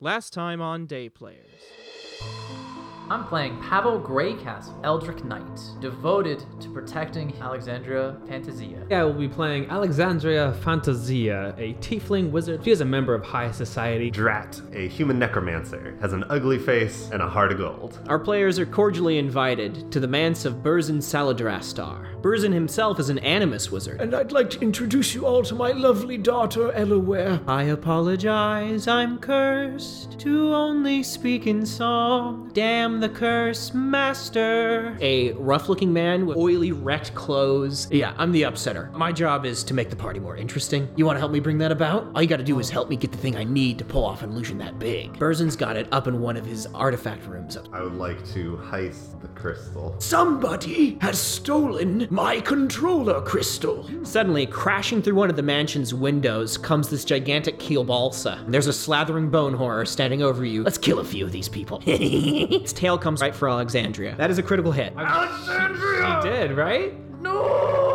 Last time on Day Players. I'm playing Pavel Greycastle, Eldritch Knight, devoted to protecting Alexandria Fantasia. Yeah, we'll be playing Alexandria Fantasia, a tiefling wizard. She is a member of high society. Drat, a human necromancer, has an ugly face and a heart of gold. Our players are cordially invited to the manse of Burzin Saladrastar. Burzin himself is an animus wizard. And I'd like to introduce you all to my lovely daughter, Elaware. I apologize, I'm cursed to only speak in song. Damn the curse master. A rough looking man with oily, wrecked clothes. Yeah, I'm the upsetter. My job is to make the party more interesting. You want to help me bring that about? All you gotta do is help me get the thing I need to pull off an illusion that big. Burzin's got it up in one of his artifact rooms. I would like to heist the crystal. Somebody has stolen my controller crystal. Suddenly, crashing through one of the mansion's windows comes this gigantic kielbasa. There's a slathering bone horror standing over you. Let's kill a few of these people. its tail comes right for Alexandria. That is a critical hit. Alexandria! She did, right? No!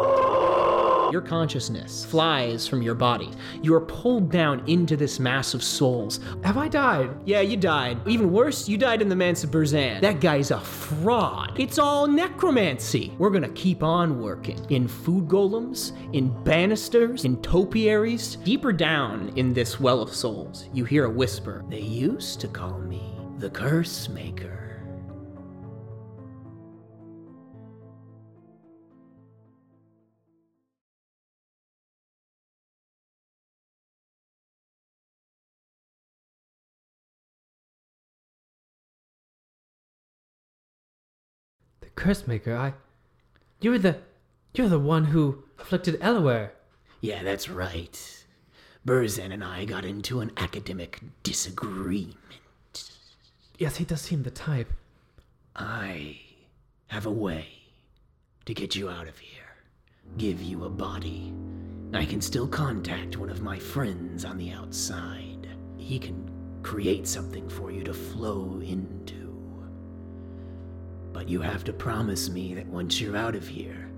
Your consciousness flies from your body. You are pulled down into this mass of souls. Have I died? Yeah, you died. Even worse, you died in the Manse of Burzan. That guy's a fraud. It's all necromancy. We're gonna keep on working. In food golems, in banisters, in topiaries. Deeper down in this well of souls, you hear a whisper. They used to call me the Curse Maker. The curse maker, I. You're the. You're the one who afflicted Elaware. Yeah, that's right. Burzan and I got into an academic disagreement. Yes, he does seem the type. I have a way to get you out of here. Give you a body. I can still contact one of my friends on the outside. He can create something for you to flow into. But you have to promise me that once you're out of here,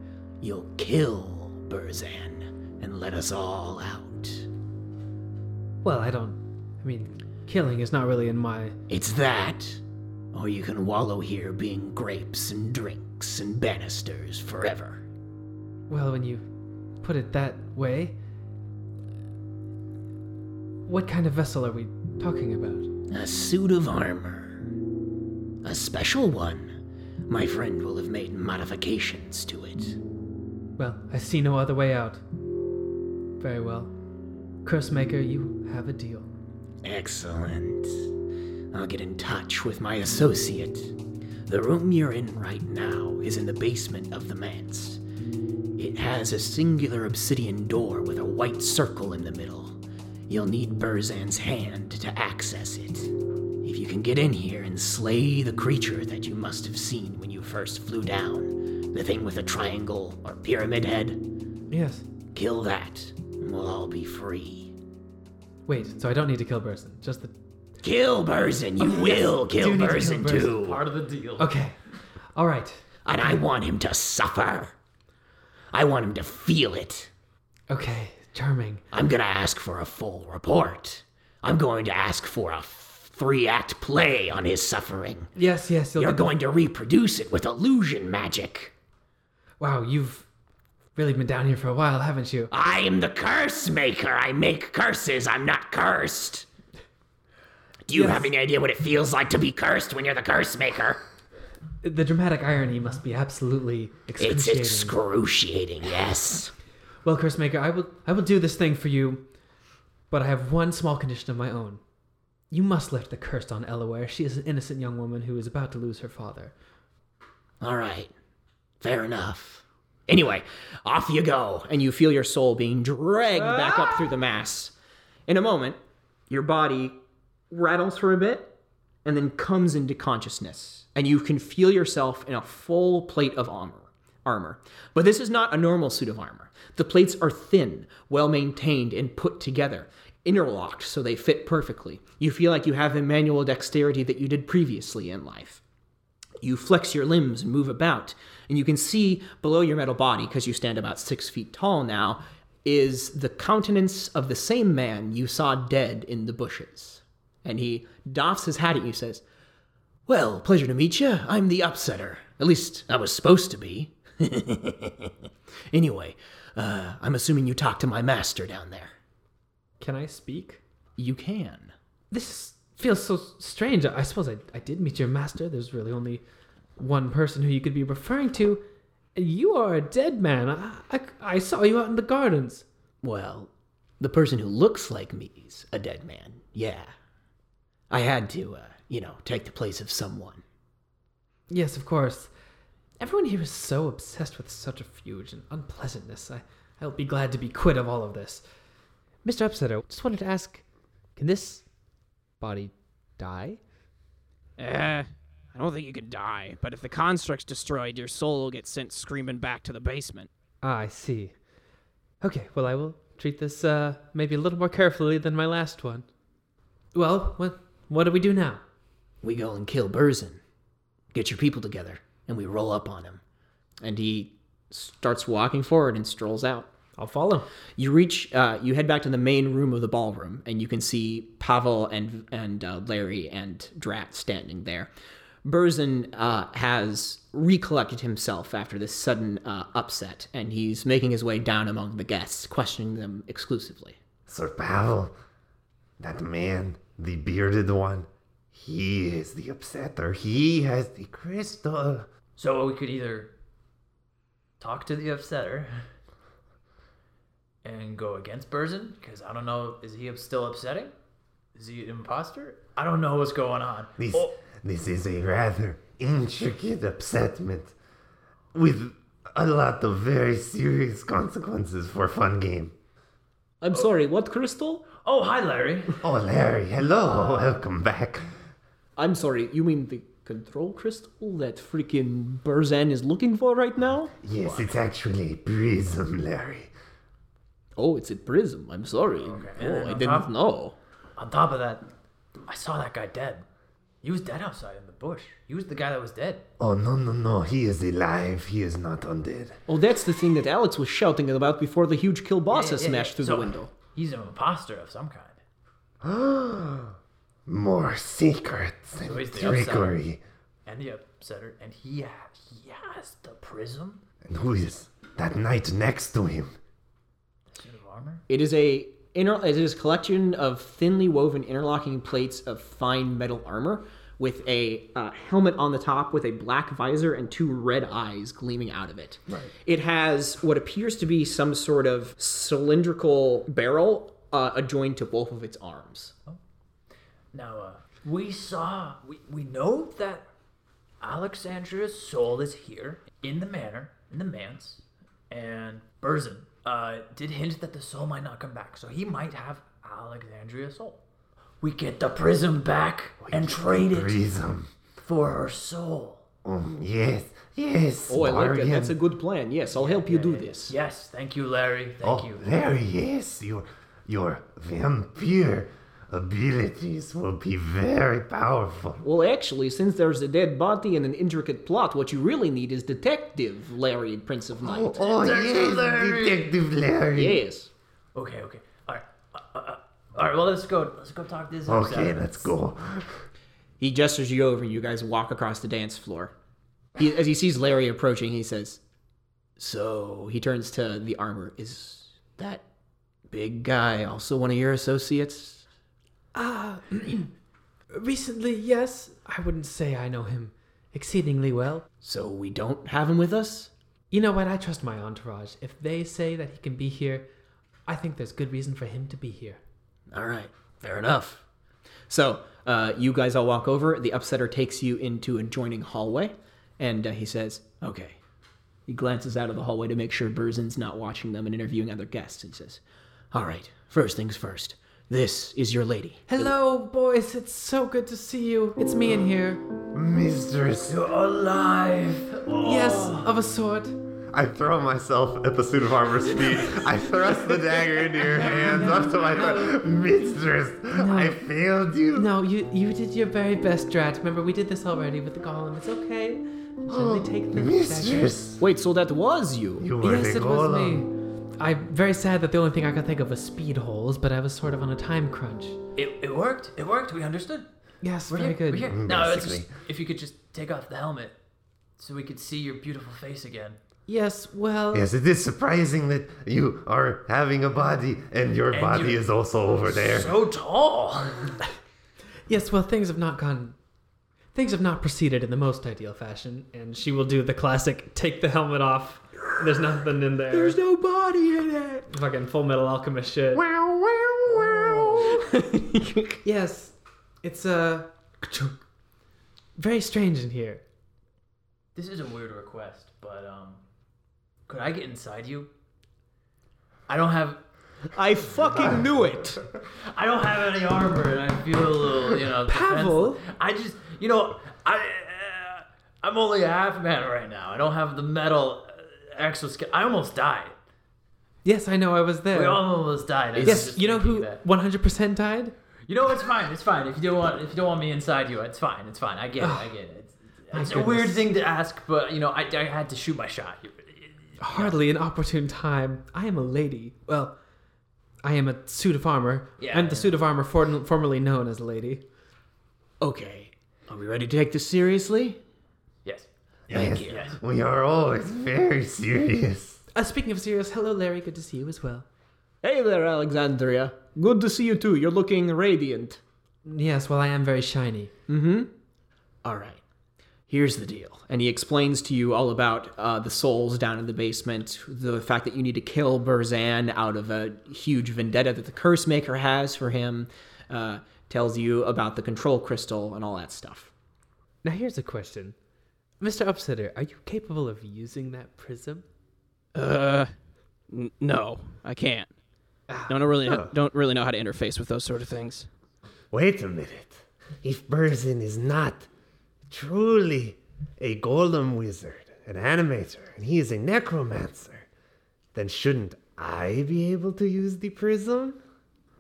you'll kill Burzan and let us all out. Well, I don't. I mean, killing is not really in my. It's that, or you can wallow here being grapes and drinks and banisters forever. Well, when you put it that way. What kind of vessel are we talking about? A suit of armor. A special one. My friend will have made modifications to it. Well, I see no other way out. Very well. Curse Maker, you have a deal. Excellent. I'll get in touch with my associate. The room you're in right now is in the basement of the manse. It has a singular obsidian door with a white circle in the middle. You'll need Burzan's hand to access it. If you can get in here and slay the creature that you must have seen when you first flew down, the thing with a triangle or pyramid head, Yes. kill that, and we'll all be free. Wait, so I don't need to kill Burson. Just the. Kill Burzan, you will kill do need to kill Burzan Burzan. too. Part of the deal. Okay. All right. And I want him to suffer. I want him to feel it. Okay. Charming. I'm gonna ask for a full report. I'm going to ask for a three act play on his suffering. Yes, yes. You're going to reproduce it with illusion magic. Wow, you've really been down here for a while, haven't you? I am the curse maker. I make curses. I'm not cursed. Do you Yes. have any idea what it feels like to be cursed when you're the curse maker? The dramatic irony must be absolutely excruciating. It's excruciating. excruciating, yes. well, Curse Maker, I will I will do this thing for you, but I have one small condition of my own. You must lift the curse on Elaware. She is an innocent young woman who is about to lose her father. All right. Fair enough. Anyway, off you go, and you feel your soul being dragged back up through the mass. In a moment, your body rattles for a bit and then comes into consciousness, and you can feel yourself in a full plate of armor. Armor. But this is not a normal suit of armor. The plates are thin, well maintained, and put together, interlocked so they fit perfectly. You feel like you have the manual dexterity that you did previously in life. You flex your limbs and move about, and you can see below your metal body, because you stand about six feet tall now, is the countenance of the same man you saw dead in the bushes. And he doffs his hat at you, and says, Well, pleasure to meet you. I'm the upsetter. At least I was supposed to be. anyway, uh, I'm assuming you talked to my master down there. Can I speak? You can. This feels so strange. I suppose I, I did meet your master. There's really only one person who you could be referring to. You are a dead man. I, I, I saw you out in the gardens. Well, the person who looks like me's a dead man. Yeah. I had to, uh, you know, take the place of someone. Yes, of course. Everyone here is so obsessed with subterfuge and unpleasantness. I, I'll be glad to be quit of all of this. Mr. Upsetter, just wanted to ask can this body die? Eh, I don't think you can die, but if the construct's destroyed, your soul will get sent screaming back to the basement. Ah, I see. Okay, well, I will treat this uh, maybe a little more carefully than my last one. Well, what, what do we do now? We go and kill Burzin. Get your people together, and we roll up on him. And he starts walking forward and strolls out. I'll follow. You reach, uh, you head back to the main room of the ballroom, and you can see Pavel and and uh, Larry and Drat standing there. Burzin uh, has recollected himself after this sudden uh, upset, and he's making his way down among the guests, questioning them exclusively. Sir Pavel, that man, the bearded one, he is the upsetter. He has the crystal. So we could either talk to the upsetter and go against Burzin, because I don't know, is he still upsetting? Is he an imposter? I don't know what's going on. This, Oh, this is a rather intricate upsetment with a lot of very serious consequences for fun game. I'm sorry, what crystal? oh, hi, Larry. Oh, Larry, hello, welcome back. I'm sorry, you mean the control crystal that freaking Burzan is looking for right now? Yes, it's actually a prism, Larry. Oh, it's a prism. I'm sorry. and oh, I didn't top- know. On top of that, I saw that guy dead. He was dead outside in the bush. He was the guy that was dead. Oh, no, no, no, he is alive. He is not undead. Oh, that's the thing that Alex was shouting about before the huge kielbasa Yeah, yeah, smashed yeah. through So, the window. He's an imposter of some kind. More secrets and he's the trickery. And the upsetter, and he ha- he has the prism And who is that knight next to him? Armor. It is a inter- it is a collection of thinly woven interlocking plates of fine metal armor with a uh, helmet on the top with a black visor and two red eyes gleaming out of it. Right. It has what appears to be some sort of cylindrical barrel uh, adjoined to both of its arms. Now, uh, we saw, we, we know that Alexandria's soul is here in the manor, in the manse, and Burzin uh, did hint that the soul might not come back, so he might have Alexandria's soul. We get the prism back and trade it Prism. for her soul. Um, yes, yes. Oh, I like that. That's a good plan. Yes, I'll help you do this. Yes, thank you, Larry. Thank oh, you. Larry, yes, your your vampire abilities will be very powerful. Well, actually, since there's a dead body and an intricate plot, what you really need is Detective Larry, Prince of Night. Oh, oh yes, Detective Larry. Yes. Okay, okay. All right. Uh, uh, uh, all right. Well, let's go. Let's go talk to this. Okay, upsetter. let's go. He gestures you over, and you guys walk across the dance floor. He, as he sees Larry approaching, he says, "So." He turns to the armor. Is that big guy also one of your associates? Ah, recently, yes. I wouldn't say I know him exceedingly well. So we don't have him with us. You know what? I trust my entourage. If they say that he can be here, I think there's good reason for him to be here. All right, fair enough. So uh, you guys all walk over. The upsetter takes you into adjoining hallway, and uh, he says, "Okay." He glances out of the hallway to make sure Burzin's not watching them and interviewing other guests. And says, "All right, first things first. This is your lady." Hello, boys. It's so good to see you. It's me in here. Mistress. you're alive. Yes, of a sort. I throw myself at the suit of armor's feet. I thrust the dagger into your hands up to my throat. Mistress, I failed you. No, you you did your very best, Drat. Remember, we did this already with the golem. It's okay. Gently oh, take the dagger. Mistress, Wait, so that was you? you were Yes, the it was golem. me. I'm very sad that the only thing I could think of was speed holes, but I was sort of on a time crunch. It, it worked. It worked. We understood. Yes, We're very here. good. We're here. Mm, No, it's just, if you could just take off the helmet so we could see your beautiful face again. Yes, well, Yes, it is surprising that you are having a body and your And body is also over there. So tall. yes, well, things have not gone. Things have not proceeded in the most ideal fashion, and she will do the classic take the helmet off. There's nothing in there. There's no body in it. Fucking Full Metal Alchemist shit. Wow, wow, wow. yes, it's uh, very strange in here. This is a weird request, but um, could I get inside you? I don't have I fucking knew it. I don't have any armor, and I feel a little, you know. Pavel? defenseless. I just, you know, I, uh, I'm only a half man right now. I don't have the metal exoskeleton. I almost died. Yes, I know. I was there. We all almost died. I yes, you know who 100% died? You know, it's fine. It's fine. If you don't want, if you don't want me inside you, it's fine. It's fine. I get it. I get it. It's, it's a weird thing to ask, but you know, I, I had to shoot my shot. Hardly an opportune time. I am a lady. Well, I am a suit of armor. Yeah, I'm the suit of armor for- formerly known as a lady. Okay, are we ready to take this seriously? Yes. Yes, Yes. we are always very serious. Uh, speaking of serious, hello, Larry. Good to see you as well. Hey there, Alexandria. Good to see you too. You're looking radiant. Yes, well, I am very shiny. Mm hmm. All right. Here's the deal. And he explains to you all about uh, the souls down in the basement, the fact that you need to kill Burzan out of a huge vendetta that the Curse Maker has for him, uh, tells you about the control crystal and all that stuff. Now, here's a question. Mr. Upsetter, are you capable of using that prism? Uh, n- no, I can't. Don't really don't really know how to interface with those sort of things. Wait a minute. If Burzin is not truly a golem wizard, an animator, and he is a necromancer, then shouldn't I be able to use the prism?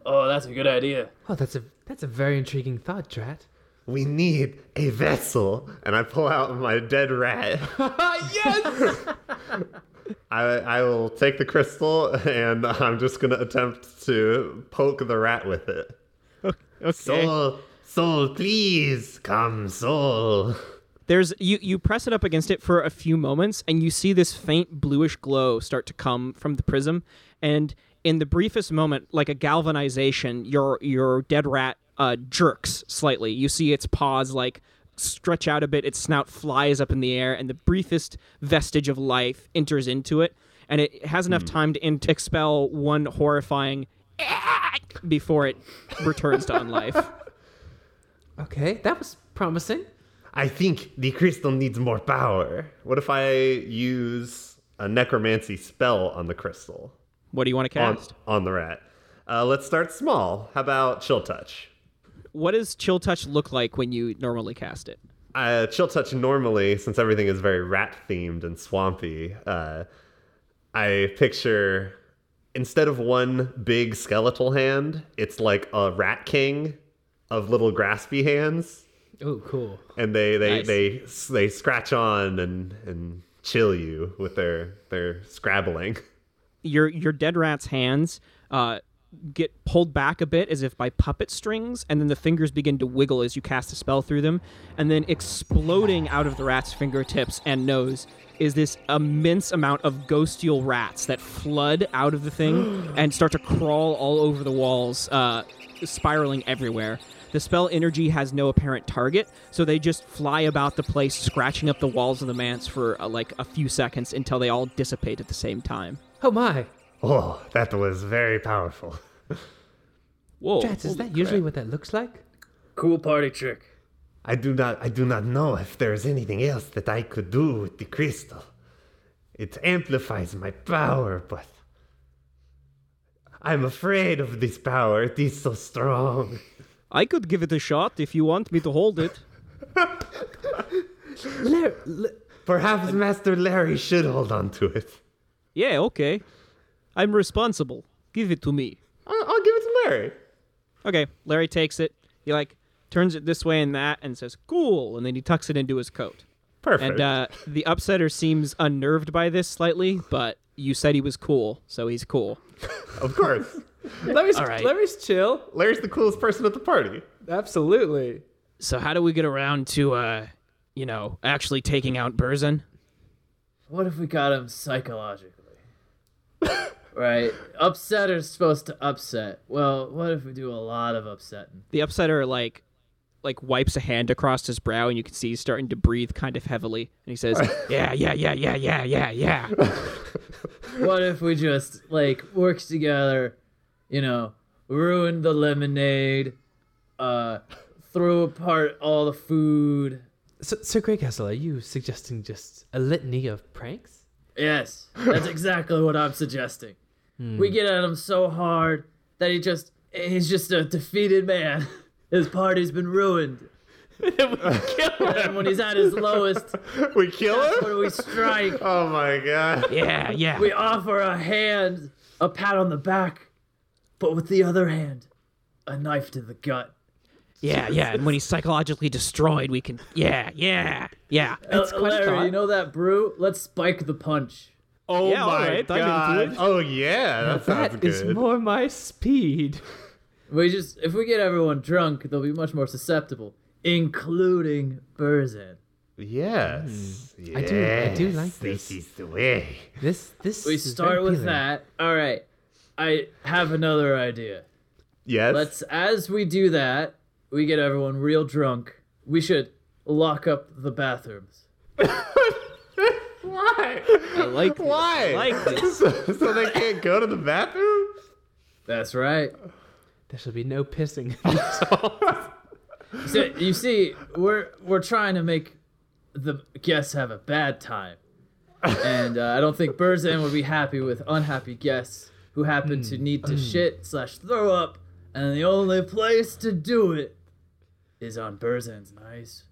Oh, that's a good idea. Oh, that's a that's a very intriguing thought, Drat. We need a vessel. And I pull out my dead rat. yes! I, I will take the crystal and I'm just going to attempt to poke the rat with it. Okay. Soul, soul, please come, soul. There's you you press it up against it for a few moments and you see this faint bluish glow start to come from the prism and in the briefest moment like a galvanization your your dead rat uh, jerks slightly. You see its paws like stretch out a bit, its snout flies up in the air and the briefest vestige of life enters into it and it has enough time to in- expel one horrifying before it returns to unlife. Okay, that was promising. I think the crystal needs more power. What if I use a necromancy spell on the crystal? What do you want to On, cast? on the rat. Uh, let's start small. How about chill touch? What does chill touch look like when you normally cast it? Uh, chill touch normally, since everything is very rat themed and swampy, uh, I picture instead of one big skeletal hand, it's like a rat king of little graspy hands, Oh, cool. and they they Nice. they they scratch on and and chill you with their their scrabbling. your your dead rat's hands uh, get pulled back a bit as if by puppet strings, and then the fingers begin to wiggle as you cast a spell through them, and then exploding out of the rat's fingertips and nose is this immense amount of ghostial rats that flood out of the thing and start to crawl all over the walls, uh, spiraling everywhere. The spell energy has no apparent target, so they just fly about the place, scratching up the walls of the manse for uh, like a few seconds until they all dissipate at the same time. Oh my. Oh, that was very powerful. Whoa! Drat, is holy that usually what that looks like? Cool party trick. I do not I do not know if there is anything else that I could do with the crystal. It amplifies my power, but I'm afraid of this power. It is so strong. I could give it a shot if you want me to hold it. Larry, l- Perhaps Master Larry should hold on to it. Yeah, okay. I'm responsible. Give it to me. I'll, I'll give it to Larry. Okay, Larry takes it. He like turns it this way and that and says, "Cool," and then he tucks it into his coat. Perfect. And uh, the upsetter seems unnerved by this slightly, but you said he was cool, so he's cool. of course. Larry's, All right. Larry's chill. Larry's the coolest person at the party. Absolutely. So how do we get around to, uh, you know, actually taking out Burzin? What if we got him psychologically? right? Upsetter's supposed to upset. Well, what if we do a lot of upsetting? The upsetter like like wipes a hand across his brow and you can see he's starting to breathe kind of heavily and he says yeah yeah yeah yeah yeah yeah yeah What if we just like work together, you know, ruin the lemonade, uh, throw apart all the food. So, Sir Greycastle, are you suggesting just a litany of pranks? Yes, that's exactly what I'm suggesting. We get at him so hard that he just he's just a defeated man. His party's been ruined. and when he's at his lowest, We kill that's him? when we strike. Oh my god. yeah yeah We offer a hand, a pat on the back, but with the other hand, a knife to the gut. yeah yeah and when he's psychologically destroyed we can yeah yeah yeah Uh, Larry, you know that brew? Let's spike the punch. Oh Yeah, my right, god. Oh yeah, that sounds That good. is more my speed. We just if we get everyone drunk, they'll be much more susceptible, including Burzin. Yes. Hmm. I do- I do like this. This is the way. This this We start with appealing. that. All right. I have another idea. Yes. Let's as we do that, we get everyone real drunk. We should lock up the bathrooms. Why? I like this. Why? I like this so they can't go to the bathroom? That's right. There shall be no pissing. So, you see, we're we're trying to make the guests have a bad time, and uh, I don't think Burzin would be happy with unhappy guests who happen to need to shit slash throw up, and the only place to do it is on Burzin's nice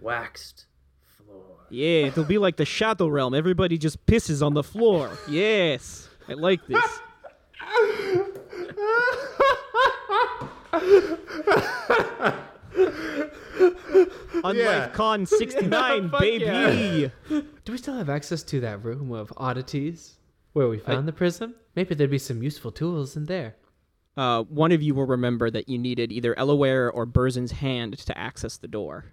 waxed floor. Yeah it'll be like the shadow realm everybody just pisses on the floor yes I like this Unlife Yeah. Con 69, fuck baby. do we still have access to that room of oddities where we found the prism? Maybe there'd be some useful tools in there. Uh, one of you will remember that you needed either Elaware or Burzin's hand to access the door.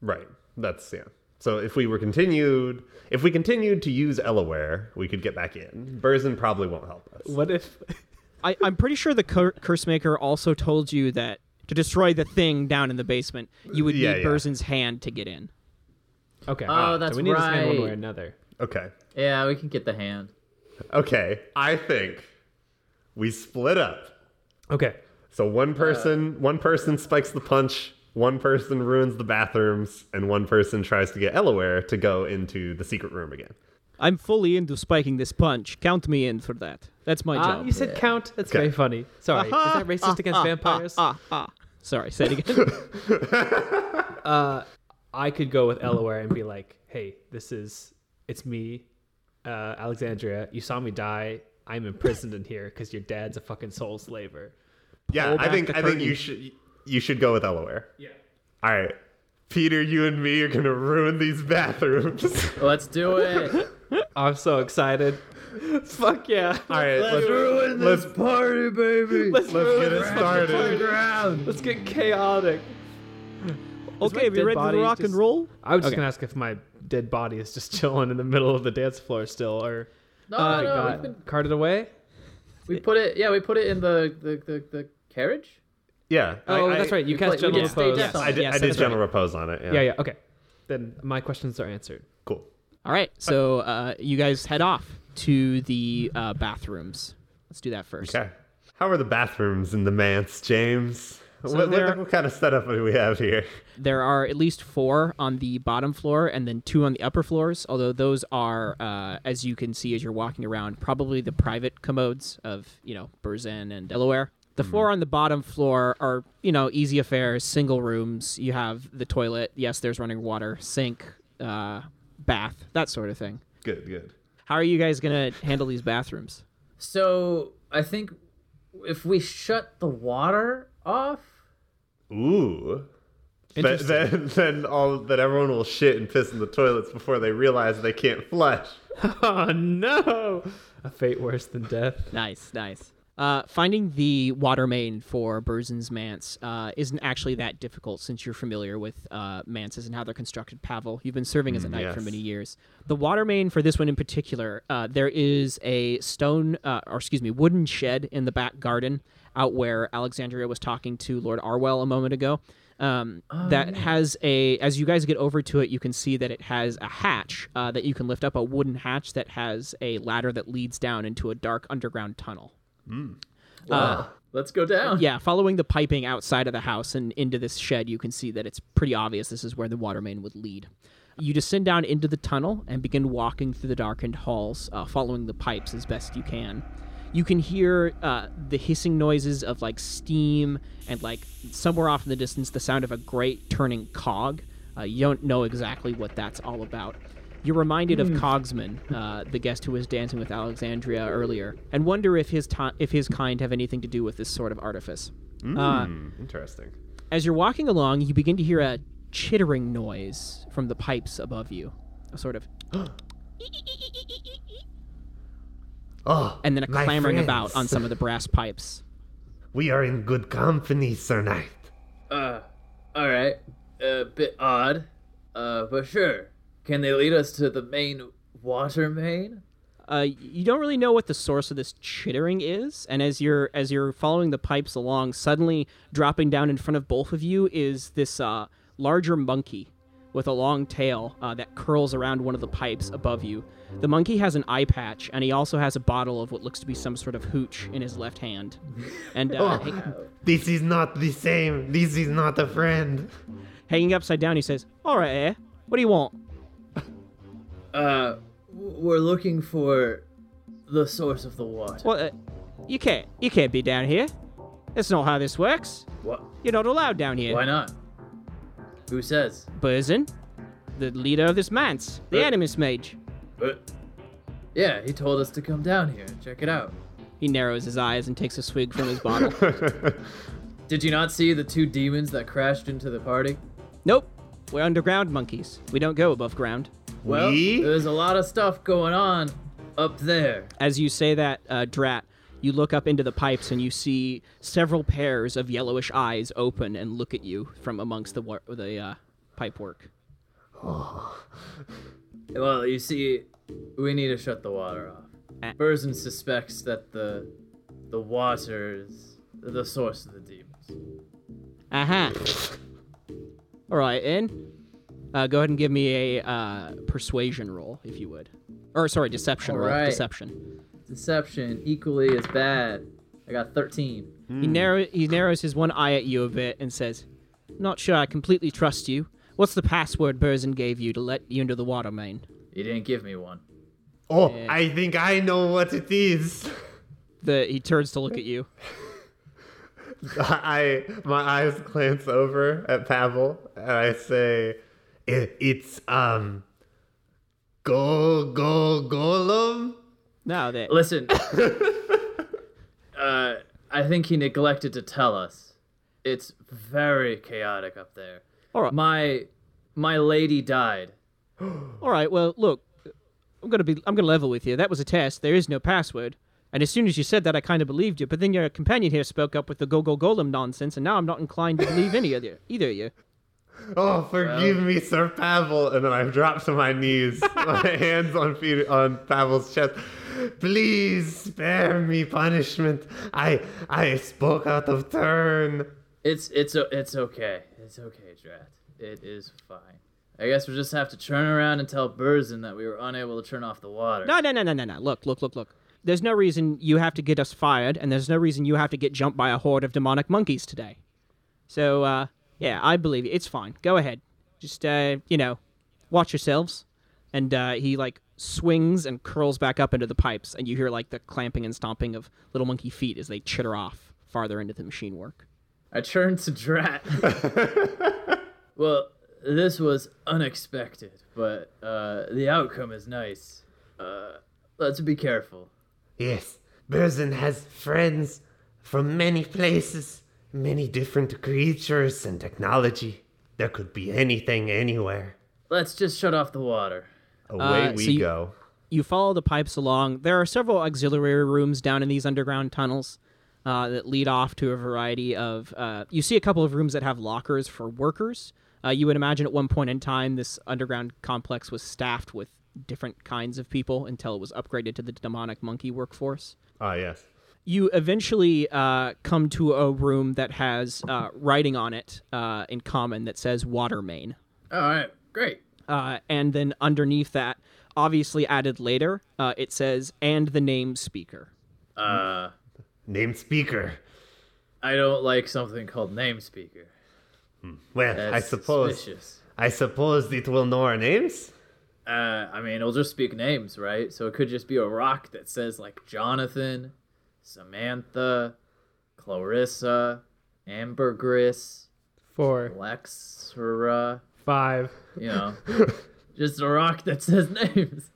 Right. That's yeah. So if we were continued, if we continued to use Elaware, we could get back in. Burzin probably won't help us. What if I, I'm pretty sure the cur- curse maker also told you that to destroy the thing down in the basement, you would Yeah, need yeah. Burzin's hand to get in. Okay. Oh, so that's we need his hand one way or another. Okay. Yeah, we can get the hand. Okay. I think we split up. Okay. So one person, uh, one person spikes the punch, one person ruins the bathrooms, and one person tries to get Elaware to go into the secret room again. I'm fully into spiking this punch. Count me in for that. That's my Uh, job. you said count. That's Okay. very funny. Sorry. Is that racist against vampires? Ah, ah. Sorry, say it again. Uh, I could go with Elaware and be like, "Hey, this is it's me, uh, Alexandria. You saw me die. I'm imprisoned in here because your dad's a fucking soul slaver." Yeah, I think I think you should you should go with Elaware. Yeah. All right. Peter, you and me are gonna ruin these bathrooms. Let's do it. I'm so excited. Fuck yeah. All right, Let's let's, ruin let's, this party, baby. Let's let's get it started. Ground. Let's get chaotic. okay, we dead ready to rock just- and roll? I was just Okay. gonna ask if my dead body is just chilling in the middle of the dance floor still, or No, uh, no, got we've been- carted away. we put it. Yeah, we put it in the the, the, the carriage. Yeah. Oh, I, that's right. You cast play- gentle repose. on I did, Yes, I did gentle repose on it. Yeah. Yeah, yeah. Okay. Then my questions are answered. Cool. All right, so uh, you guys head off to the uh, bathrooms. Let's do that first. Okay. How are the bathrooms in the manse, James? what, what, what kind of setup do we have here? There are at least four on the bottom floor and then two on the upper floors, although those are, uh, as you can see as you're walking around, probably the private commodes of, you know, Burzin and Delaware. The four on the bottom floor are, you know, easy affairs, single rooms. You have the toilet. Yes, there's running water, sink, uh, bath, that sort of thing. Good, good. How are you guys going to handle these bathrooms? So I think if we shut the water off, Ooh. But then, then all that everyone will shit and piss in the toilets before they realize they can't flush. Oh no! A fate worse than death. Nice, nice. Uh, finding the water main for Burzen's manse uh, isn't actually that difficult since you're familiar with uh, manses and how they're constructed, Pavel. You've been serving as a knight for many years. The water main for this one in particular, uh, there is a stone, uh, or excuse me, wooden shed in the back garden out where Alexandria was talking to Lord Arwell a moment ago. Um, that has a, as you guys get over to it, you can see that it has a hatch uh, that you can lift up, a wooden hatch that has a ladder that leads down into a dark underground tunnel. Let's go down. Yeah, following the piping outside of the house and into this shed, you can see that it's pretty obvious this is where the water main would lead. You descend down into the tunnel and begin walking through the darkened halls, uh, following the pipes as best you can. You can hear uh, the hissing noises of like steam and like somewhere off in the distance the sound of a great turning cog. Uh, you don't know exactly what that's all about. You're reminded of Cogsman, uh, the guest who was dancing with Alexandria earlier, and wonder if his ti if his kind have anything to do with this sort of artifice. Uh, Hmm, interesting. as you're walking along, you begin to hear a chittering noise from the pipes above you, a sort of, Oh, and then a my clamoring about on some of the brass pipes. We are in good company, Sir Knight. Uh, all right. A bit odd, uh, but sure. Can they lead us to the main water main? Uh, you don't really know what the source of this chittering is, and as you're as you're following the pipes along, suddenly dropping down in front of both of you is this uh, larger monkey with a long tail uh, that curls around one of the pipes above you. The monkey has an eye patch, and he also has a bottle of what looks to be some sort of hooch in his left hand. And uh, hang- This is not the same. This is not a friend. hanging upside down, he says, "All right, eh? What do you want?" Uh, we're looking for the source of the water. Well, uh, you can't you can't be down here. That's not how this works. What? You're not allowed down here. Why not? Who says? Burzin, the leader of this manse, the Uh, Animus Mage. But yeah, he told us to come down here. and Check it out. He narrows his eyes and takes a swig from his bottle. Did you not see the two demons that crashed into the party? nope, we're underground monkeys. We don't go above ground. Well, We? there's a lot of stuff going on up there. As you say that, uh, Drat, you look up into the pipes and you see several pairs of yellowish eyes open and look at you from amongst the wa- the uh, pipe work. Well, you see, we need to shut the water off. Uh. Burzin suspects that the the water is the source of the demons. Uh huh. All right, in. Uh, go ahead and give me a uh, persuasion roll, if you would. Or sorry, deception All roll. right. Deception. Deception equally as bad. I got 13. He narrow he narrows his one eye at you a bit and says, "Not sure I completely trust you. What's the password Burzin gave you to let you into the water main?" He didn't give me one. Oh, I think I know what it is. The he turns to look at you. I my eyes glance over at Pavel and I say, It, it's um, go go golem. No, that Listen. uh, I think he neglected to tell us. It's very chaotic up there. All right. My my lady died. All right. Well, look, I'm gonna be I'm gonna level with you. That was a test. There is no password. And as soon as you said that, I kind of believed you. But then your companion here spoke up with the go go golem nonsense, and now I'm not inclined to believe any of you, either of you. "Oh, forgive me, Sir Pavel," and then I drop to my knees, my hands on feet on Pavel's chest. Please spare me punishment. I I spoke out of turn. It's it's o- it's okay. It's okay, Drat. It is fine. I guess we'll just have to turn around and tell Burzin that we were unable to turn off the water. No, no, no, no, no, no. Look, look, look, look. There's no reason you have to get us fired, and there's no reason you have to get jumped by a horde of demonic monkeys today. So, uh, yeah, I believe you. It's fine. Go ahead. Just, uh, you know, watch yourselves. And uh, he like swings and curls back up into the pipes, and you hear like the clamping and stomping of little monkey feet as they chitter off farther into the machine work. I turn to Drat. well, this was unexpected, but uh, the outcome is nice. Uh, let's be careful. Yes, Berzin has friends from many places, many different creatures and technology. There could be anything anywhere. Let's just shut off the water. Away Uh, we so you- go. You follow the pipes along. There are several auxiliary rooms down in these underground tunnels uh, that lead off to a variety of. Uh, you see a couple of rooms that have lockers for workers. Uh, you would imagine at one point in time this underground complex was staffed with different kinds of people until it was upgraded to the demonic monkey workforce. Ah, yes. You eventually uh, come to a room that has uh, writing on it uh, in common that says water main. All right, great. Uh, and then underneath that, obviously added later, uh, it says, and the name speaker. Uh, Name speaker. I don't like something called name speaker. Well, That's I suppose. suspicious. I suppose it will know our names. Uh, I mean, it'll just speak names, right? So it could just be a rock that says like Jonathan, Samantha, Clarissa, Ambergris, Four, Lexra. five. You know, just a rock that says names.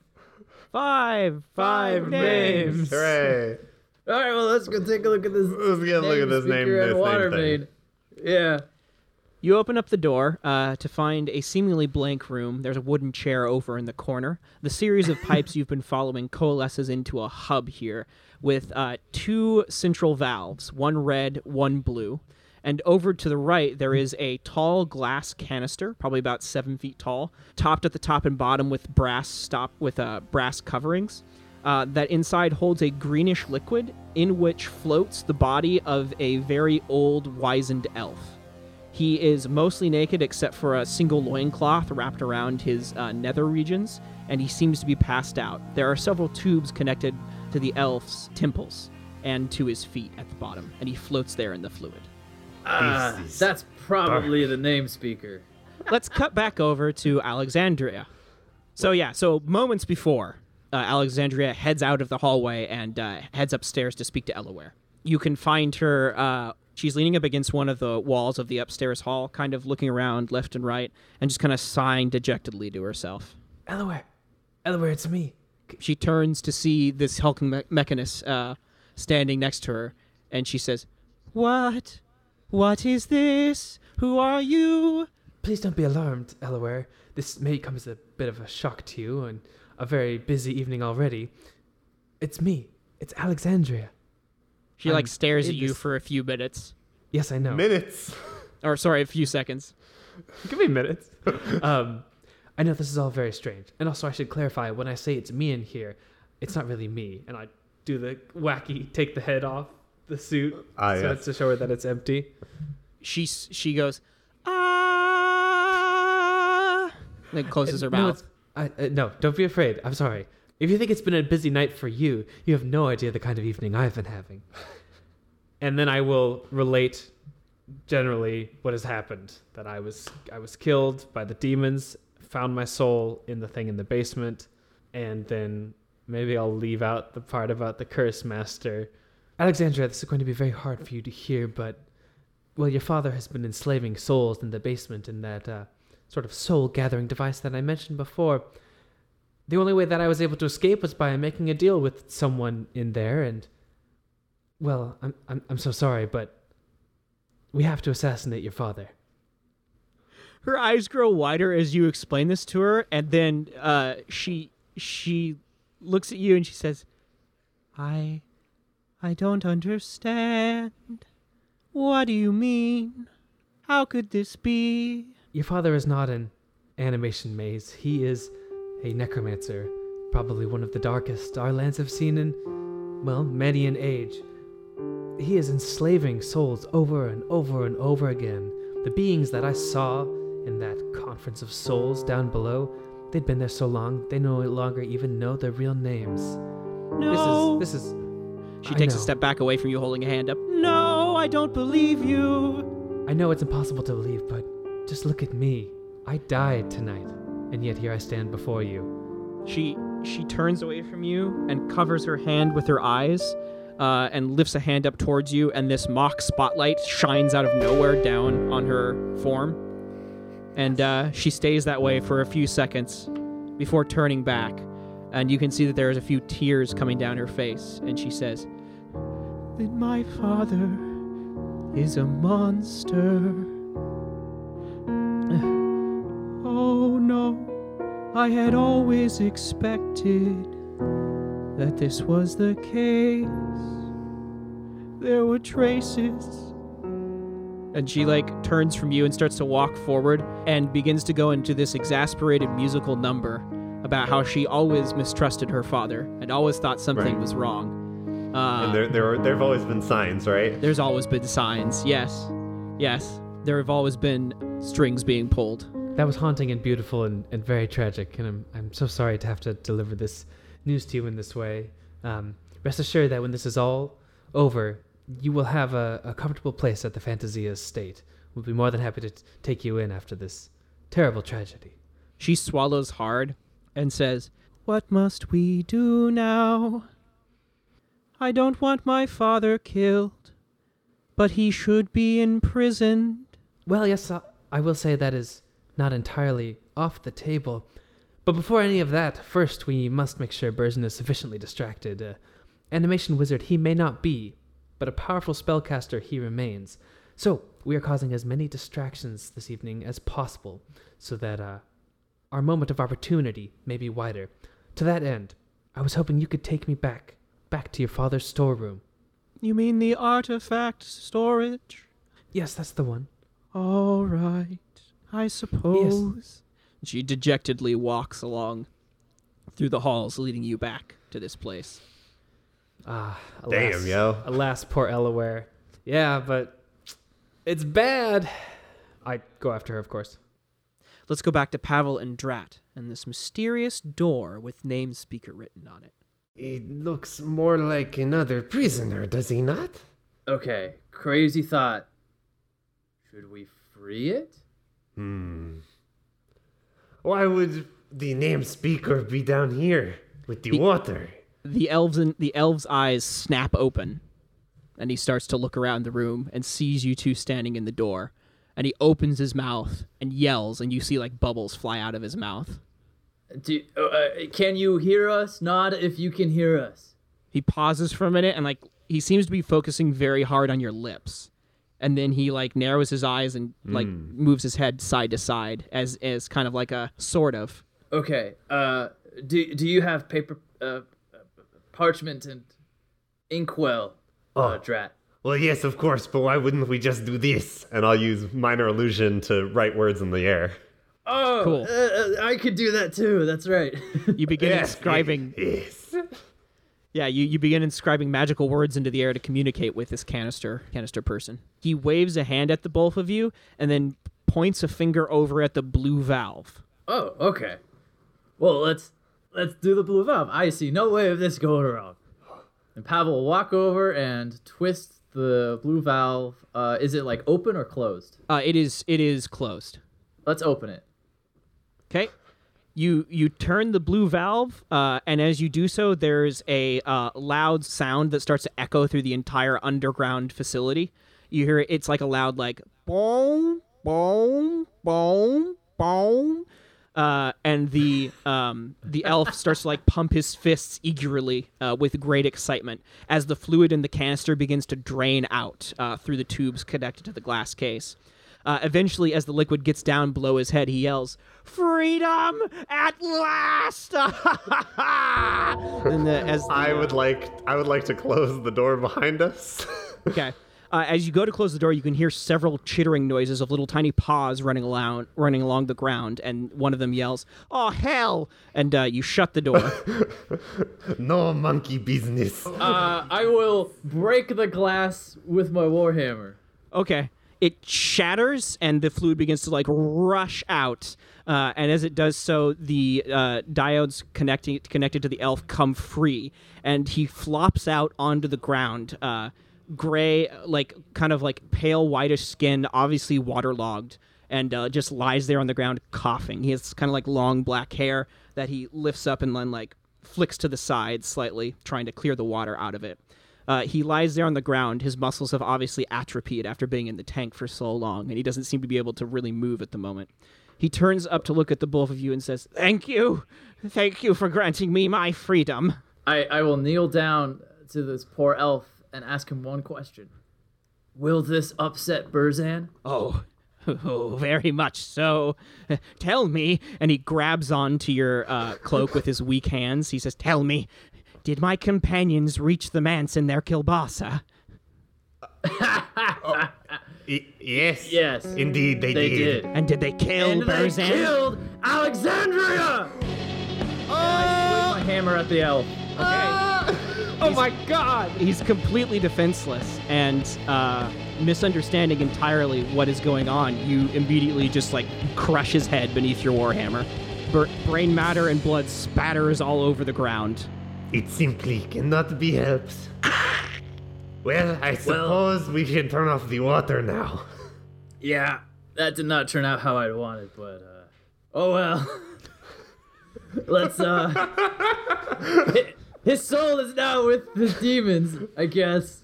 Five, Five names. Hooray! All right, well, let's go take a look at this. Let's get a look at this name. This water name thing. main. Yeah. You open up the door uh, to find a seemingly blank room. There's a wooden chair over in the corner. The series of pipes you've been following coalesces into a hub here with uh, two central valves, one red, one blue. And over to the right, there is a tall glass canister, probably about seven feet tall, topped at the top and bottom with brass stop with uh, brass coverings. Uh, that inside holds a greenish liquid in which floats the body of a very old, wizened elf. He is mostly naked except for a single loincloth wrapped around his uh, nether regions, and he seems to be passed out. There are several tubes connected to the elf's temples and to his feet at the bottom, and he floats there in the fluid. Ah, that's probably the name speaker. Let's cut back over to Alexandria. So, yeah, so moments before, uh, Alexandria heads out of the hallway and uh, heads upstairs to speak to Elaware. You can find her. She's leaning up against one of the walls of the upstairs hall, kind of looking around left and right, and just kind of sighing dejectedly to herself. Elaware, Elaware, it's me. She turns to see this hulking me- mechanist uh, standing next to her, and she says, "What? What is this? Who are you?" Please don't be alarmed, Elaware. This may come as a bit of a shock to you, and a very busy evening already. It's me. It's Alexandria. She I'm like stares at you this- for a few minutes, Yes, I know. Minutes. or sorry, a few seconds. Give me minutes. um, I know this is all very strange, and also I should clarify when I say it's me in here, it's not really me. And I do the wacky take the head off the suit Ah, so yes. as to show her that it's empty. She she goes ah, then closes her no, mouth. it's- I, uh, no, don't be afraid. I'm sorry. If you think it's been a busy night for you, you have no idea the kind of evening I've been having. and then I will relate generally what has happened. That I was I was killed by the demons, found my soul in the thing in the basement, and then maybe I'll leave out the part about the curse master. Alexandra, this is going to be very hard for you to hear, but well, your father has been enslaving souls in the basement in that uh, sort of soul gathering device that I mentioned before. The only way that I was able to escape was by making a deal with someone in there, and well, I'm I'm I'm so sorry, but we have to assassinate your father. Her eyes grow wider as you explain this to her, and then uh, she she looks at you and she says, "I I don't understand. What do you mean? How could this be?" Your father is not an animation maze. He is a necromancer, probably one of the darkest our lands have seen in, well, many an age. He is enslaving souls over and over and over again. The beings that I saw in that conference of souls down below, they'd been there so long they no longer even know their real names. No. This is this is she I takes a step back away from you, holding a hand up. No, I don't believe you. I know it's impossible to believe, but just look at me. I died tonight, and yet here I stand before you. She she turns away from you and covers her hand with her eyes, uh, and lifts a hand up towards you, and this mock spotlight shines out of nowhere down on her form, and uh, she stays that way for a few seconds before turning back, and you can see that there is a few tears coming down her face, and she says, "Then my father is a monster." I had always expected that this was the case. There were traces. And she like turns from you and starts to walk forward and begins to go into this exasperated musical number about how she always mistrusted her father and always thought something Right. was wrong. Uh, and there, there, there have always been signs, right? there's always been signs. Yes. Yes. There have always been strings being pulled. That was haunting and beautiful and, and very tragic, and I'm, I'm so sorry to have to deliver this news to you in this way. Um, rest assured that when this is all over, you will have a, a comfortable place at the Fantasia estate. We'll be more than happy to t- take you in after this terrible tragedy. She swallows hard and says, What must we do now? I don't want my father killed, but he should be imprisoned. Well, yes, I, I will say that is not entirely off the table. But before any of that, first we must make sure Burzin is sufficiently distracted. Uh, animation wizard he may not be, but a powerful spellcaster he remains. So we are causing as many distractions this evening as possible, so that uh, our moment of opportunity may be wider. To that end, I was hoping you could take me back, back to your father's storeroom. You mean the artifact storage? Yes, that's the one. All right, I suppose. Yes. She dejectedly walks along through the halls leading you back to this place. Ah, Damn, alas, yo. Alas, poor Elaware. Yeah, but it's bad. I go after her, of course. Let's go back to Pavel and Drat and this mysterious door with name speaker written on it. It looks more like another prisoner, does he not? Okay, crazy thought. Should we free it? Hmm. Why would the name speaker be down here with the He- water? the elves in, the elves eyes snap open and he starts to look around the room and sees you two standing in the door and he opens his mouth and yells and you see like bubbles fly out of his mouth Do, uh, uh, can you hear us? Nod if you can hear us. he pauses for a minute and like he seems to be focusing very hard on your lips and then he like narrows his eyes and like moves his head side to side as as kind of like a sort of Okay. Uh, do do you have paper, uh, parchment and inkwell, uh, Oh. Drat? Well, yes, of course, but why wouldn't we just do this? And I'll use minor illusion to write words in the air. Oh, Cool. uh, uh, I could do that too. That's right. you begin Yes, inscribing Yes. Yeah, you, you begin inscribing magical words into the air to communicate with this canister canister person. He waves a hand at the both of you and then points a finger over at the blue valve. oh, okay. Well, let's let's do the blue valve. I see no way of this going wrong. And Pavel will walk over and twist the blue valve. Uh, is it like open or closed? Uh, it is it is closed. Let's open it. Okay. You you turn the blue valve, uh, and as you do so, there's a uh, loud sound that starts to echo through the entire underground facility. You hear it, it's like a loud like boom, boom, boom, boom, uh, and the um, the elf starts to like pump his fists eagerly uh, with great excitement as the fluid in the canister begins to drain out uh, through the tubes connected to the glass case. Uh, eventually, as the liquid gets down below his head, he yells, "Freedom at last!" and the, as the, I would like I would like to close the door behind us. Okay. Uh, as you go to close the door, you can hear several chittering noises of little tiny paws running along, running along the ground, and one of them yells, "Oh hell!" And uh, you shut the door. No monkey business. Uh, I will break the glass with my warhammer. okay. It shatters, and the fluid begins to like rush out. Uh, and as it does so, the uh, diodes connecting connected to the elf come free, and he flops out onto the ground. Uh, gray, like kind of like pale whitish skin, obviously waterlogged, and uh, just lies there on the ground coughing. He has kind of like long black hair that he lifts up and then like flicks to the side slightly, trying to clear the water out of it. Uh, he lies there on the ground. His muscles have obviously atrophied after being in the tank for so long, and he doesn't seem to be able to really move at the moment. He turns up to look at the both of you and says, Thank you. Thank you for granting me my freedom. I, I will kneel down to this poor elf and ask him one question. Will this upset Burzin? Oh, Oh, very much so. Tell me, and he grabs onto your uh, cloak with his weak hands. He says, "Tell me, did my companions reach the manse in their kielbasa?" Y- yes. Yes. Indeed, they, They did. did. And did they kill And they killed Alexandria! Oh! I my hammer at the elf. Okay. Oh my god! He's completely defenseless and uh, misunderstanding entirely what is going on. You immediately just like crush his head beneath your warhammer. Bur- brain matter and blood spatters all over the ground. It simply cannot be helped. Well, I suppose we should turn off the water now. Yeah, that did not turn out how I'd wanted, but uh oh well. Let's uh his soul is now with the demons, I guess.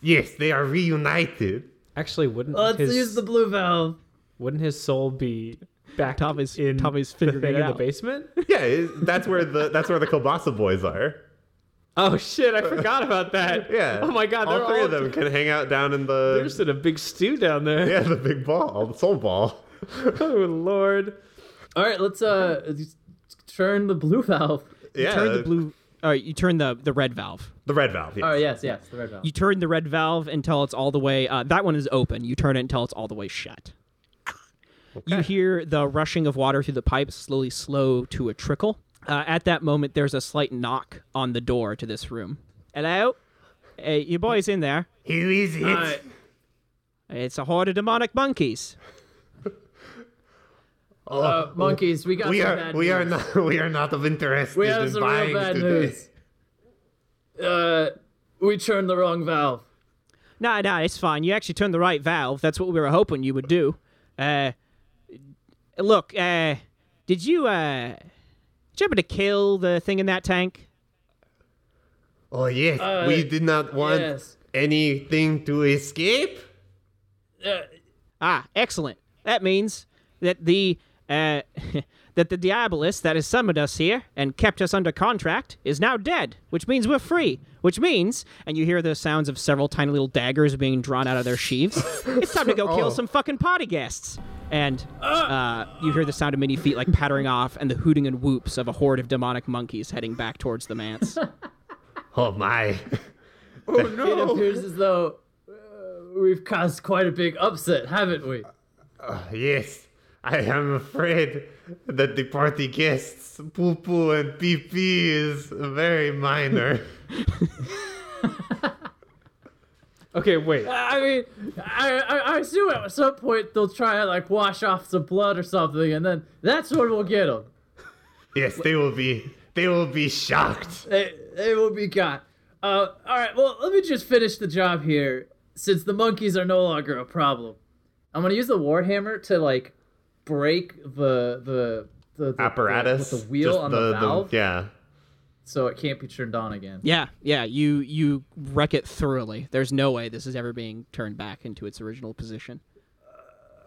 Yes, they are reunited. Actually, wouldn't Let's his use the blue valve. wouldn't his soul be back Tommy's- in Tommy's the thing it in the basement? Yeah, that's where the that's where the Kielbasa boys are. Oh shit! I forgot about that. Yeah. Oh my god! all three all of them can hang out down in They're the just in a big stew down there. yeah the big ball, the soul ball. Oh lord. All right, let's uh just turn the blue valve. Yeah, Turn the blue. All right, you turn the the red valve. the red valve. Yes. Oh yes, yes, the red valve. You turn the red valve until it's all the way. Uh, that one is open. You turn it until it's all the way shut. You hear the rushing of water through the pipes slowly slow to a trickle. Uh, at that moment, there's a slight knock on the door to this room. Hello, hey, you boys in there? Who is it? Uh, It's a horde of demonic monkeys. uh, monkeys, we got we some are bad we are news. not we are not of interest We have in some buying real bad today. news. Uh, we turned the wrong valve. No, no, it's fine. You actually turned the right valve. That's what we were hoping you would do. Uh, look, uh, did you, uh, did you happen to kill the thing in that tank? Oh yes, Uh, we did not want yes. anything to escape. Uh, Ah, excellent. That means that the, uh, that the Diabolus that has summoned us here and kept us under contract is now dead, which means we're free. Which means, and you hear the sounds of several tiny little daggers being drawn out of their sheaths. it's time to go kill some fucking party guests. And uh, you hear the sound of many feet like pattering off, and the hooting and whoops of a horde of demonic monkeys heading back towards the manse. Oh my! Oh no. It appears as though uh, we've caused quite a big upset, haven't we? Uh, yes, I am afraid that the party guests poo poo and pee pee is very minor. Okay, wait. I mean, I, I, I assume at some point they'll try to like wash off some blood or something, and then that's when we'll get them. yes, they will be they will be shocked. They, they will be got. Uh, all right. Well, let me just finish the job here, since the monkeys are no longer a problem. I'm gonna use the warhammer to like break the the the, the Apparatus. the, with the wheel just on the, valve, yeah. So it can't be turned on again. yeah, yeah, you you wreck it thoroughly. There's no way this is ever being turned back into its original position.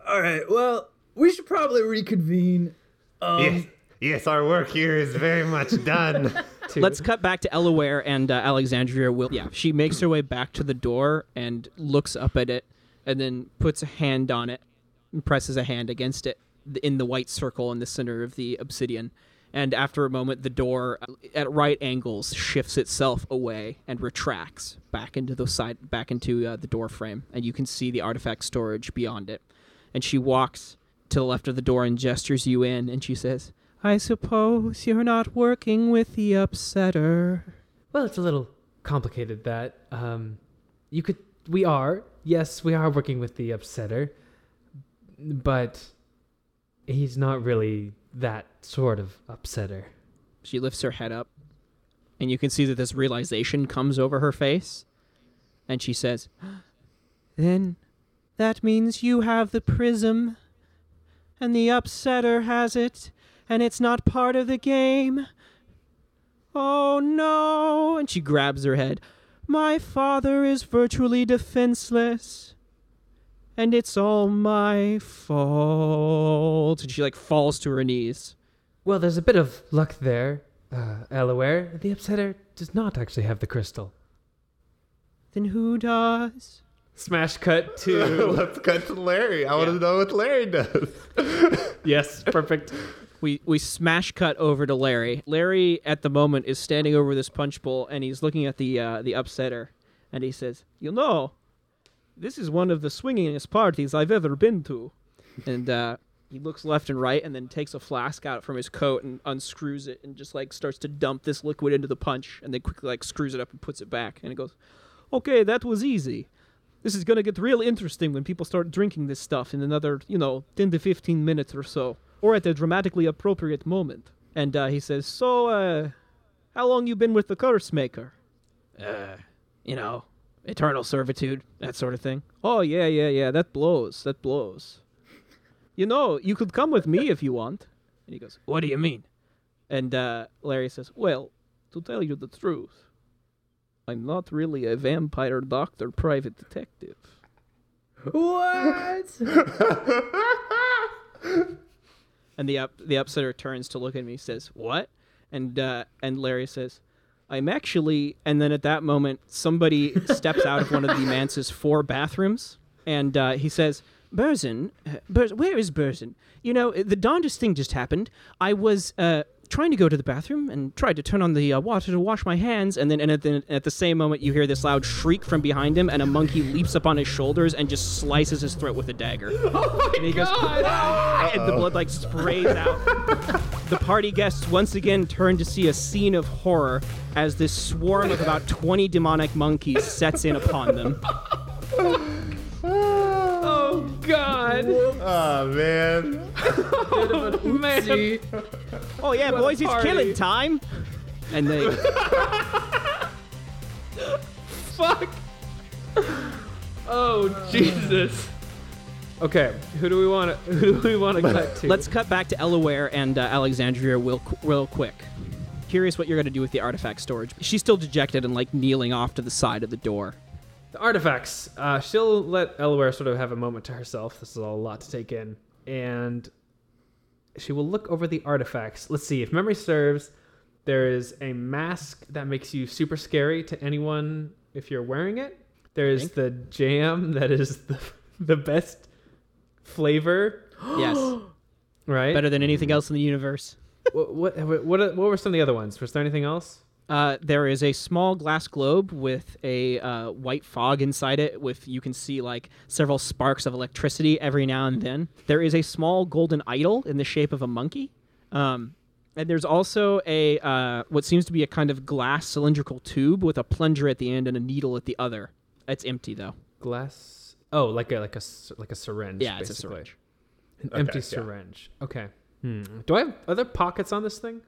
All right. Well, we should probably reconvene. Um, Yes, yes, our work here is very much done. Let's cut back to Elaware and uh, Alexandria. Will yeah, she makes her way back to the door and looks up at it, and then puts a hand on it and presses a hand against it in the white circle in the center of the obsidian. And after a moment, the door uh, at right angles shifts itself away and retracts back into the side, back into uh, the door frame, and you can see the artifact storage beyond it. And she walks to the left of the door and gestures you in, and she says, "I suppose you're not working with the upsetter." Well, it's a little complicated. That um, you could. We are. Yes, we are working with the upsetter, but he's not really that sort of upset her. She lifts her head up, and you can see that this realization comes over her face. And she says, Then that means you have the prism, and the upsetter has it, and it's not part of the game. Oh no! And she grabs her head. My father is virtually defenseless. And it's all my fault. And she like falls to her knees. Well, there's a bit of luck there, uh, Elaware. The upsetter does not actually have the crystal. Then who does? Smash cut to Let's cut to Larry. I want to know what Larry does. yes, perfect. We we smash cut over to Larry. Larry at the moment is standing over this punch bowl and he's looking at the uh, the upsetter and he says, "You know, this is one of the swingingest parties I've ever been to." And uh, he looks left and right and then takes a flask out from his coat and unscrews it and just like starts to dump this liquid into the punch and then quickly like screws it up and puts it back and he goes, "Okay, that was easy." This is gonna get real interesting when people start drinking this stuff in another, you know, 10 to 15 minutes or so, or at a dramatically appropriate moment. And uh, he says, "So, uh, how long you been with the curse maker?" Uh, you know, eternal servitude, that sort of thing. Oh yeah, yeah, yeah. That blows. That blows. You know, you could come with me if you want. And he goes, "What do you mean?" And uh, Larry says, "Well, to tell you the truth." I'm not really a vampire doctor private detective. What? And the up the upsetter turns to look at me, says, "What?" And uh, and Larry says, "I'm actually." And then at that moment, somebody steps out of one of the manse's four bathrooms, and uh, he says, "Burzin, uh, Bur- where is Burzin? You know, the darndest thing just happened. I was uh, trying to go to the bathroom and tried to turn on the uh, water to wash my hands, and then and at the, at the same moment, you hear this loud shriek from behind him, and a monkey leaps up on his shoulders and just slices his throat with a dagger." and he goes, "Ah!" and the blood like sprays out. the party guests once again turn to see a scene of horror as this swarm of about 20 demonic monkeys sets in upon them. oh God, Oh man. oh, man! Oh yeah, What boys, it's killing time. And they Fuck. Oh Jesus. Okay, who do we want to who do we want to cut to? let's cut back to Elaware and uh, Alexandria real, real quick. Curious what you're gonna do with the artifact storage. She's still dejected and like kneeling off to the side of the door. The artifacts. Uh, she'll let Elaware sort of have a moment to herself. This is all a lot to take in. And she will look over the artifacts. Let's see, if memory serves, there is a mask that makes you super scary to anyone if you're wearing it. There's the jam that is the, the best flavor, Yes, right? better than anything else in the universe. what, what, what, what were some of the other ones? Was there anything else? Uh, there is a small glass globe with a uh, white fog inside it. With you can see like several sparks of electricity every now and then. There is a small golden idol in the shape of a monkey, um, and there's also a uh, what seems to be a kind of glass cylindrical tube with a plunger at the end and a needle at the other. It's empty though. Glass. Oh, like a like a like a syringe. Yeah, it's a basically. syringe. An Okay, empty yeah. syringe. Okay. Hmm. Do I have other pockets on this thing?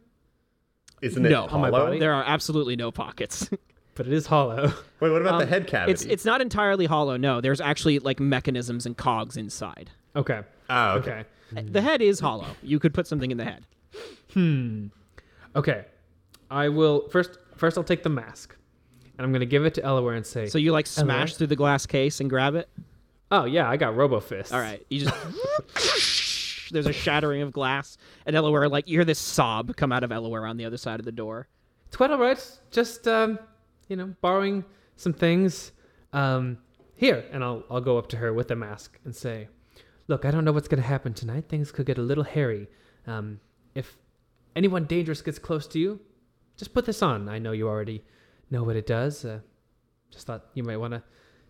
Isn't it No. On my hollow? body? There are absolutely no pockets. But it is hollow. Wait, what about the Um, head cavity? it's it's not entirely hollow. No, there's actually like mechanisms and cogs inside. Okay. Oh, okay. Okay. The head is hollow. You could put something in the head. Hmm. Okay. I will first. First, I'll take the mask, and I'm gonna give it to Elaware and say, So you like smash through the glass case and grab it. "Oh yeah, I got Robo Fist." All right, you just there's a shattering of glass, and Elaware like you hear this sob come out of Elaware on the other side of the door. It's quite all right. Just um, you know, borrowing some things. Um, here, and I'll I'll go up to her with the mask and say, "Look, I don't know what's gonna happen tonight. Things could get a little hairy. Um, if anyone dangerous gets close to you, just put this on. I know you already know what it does. Uh, just thought you might want to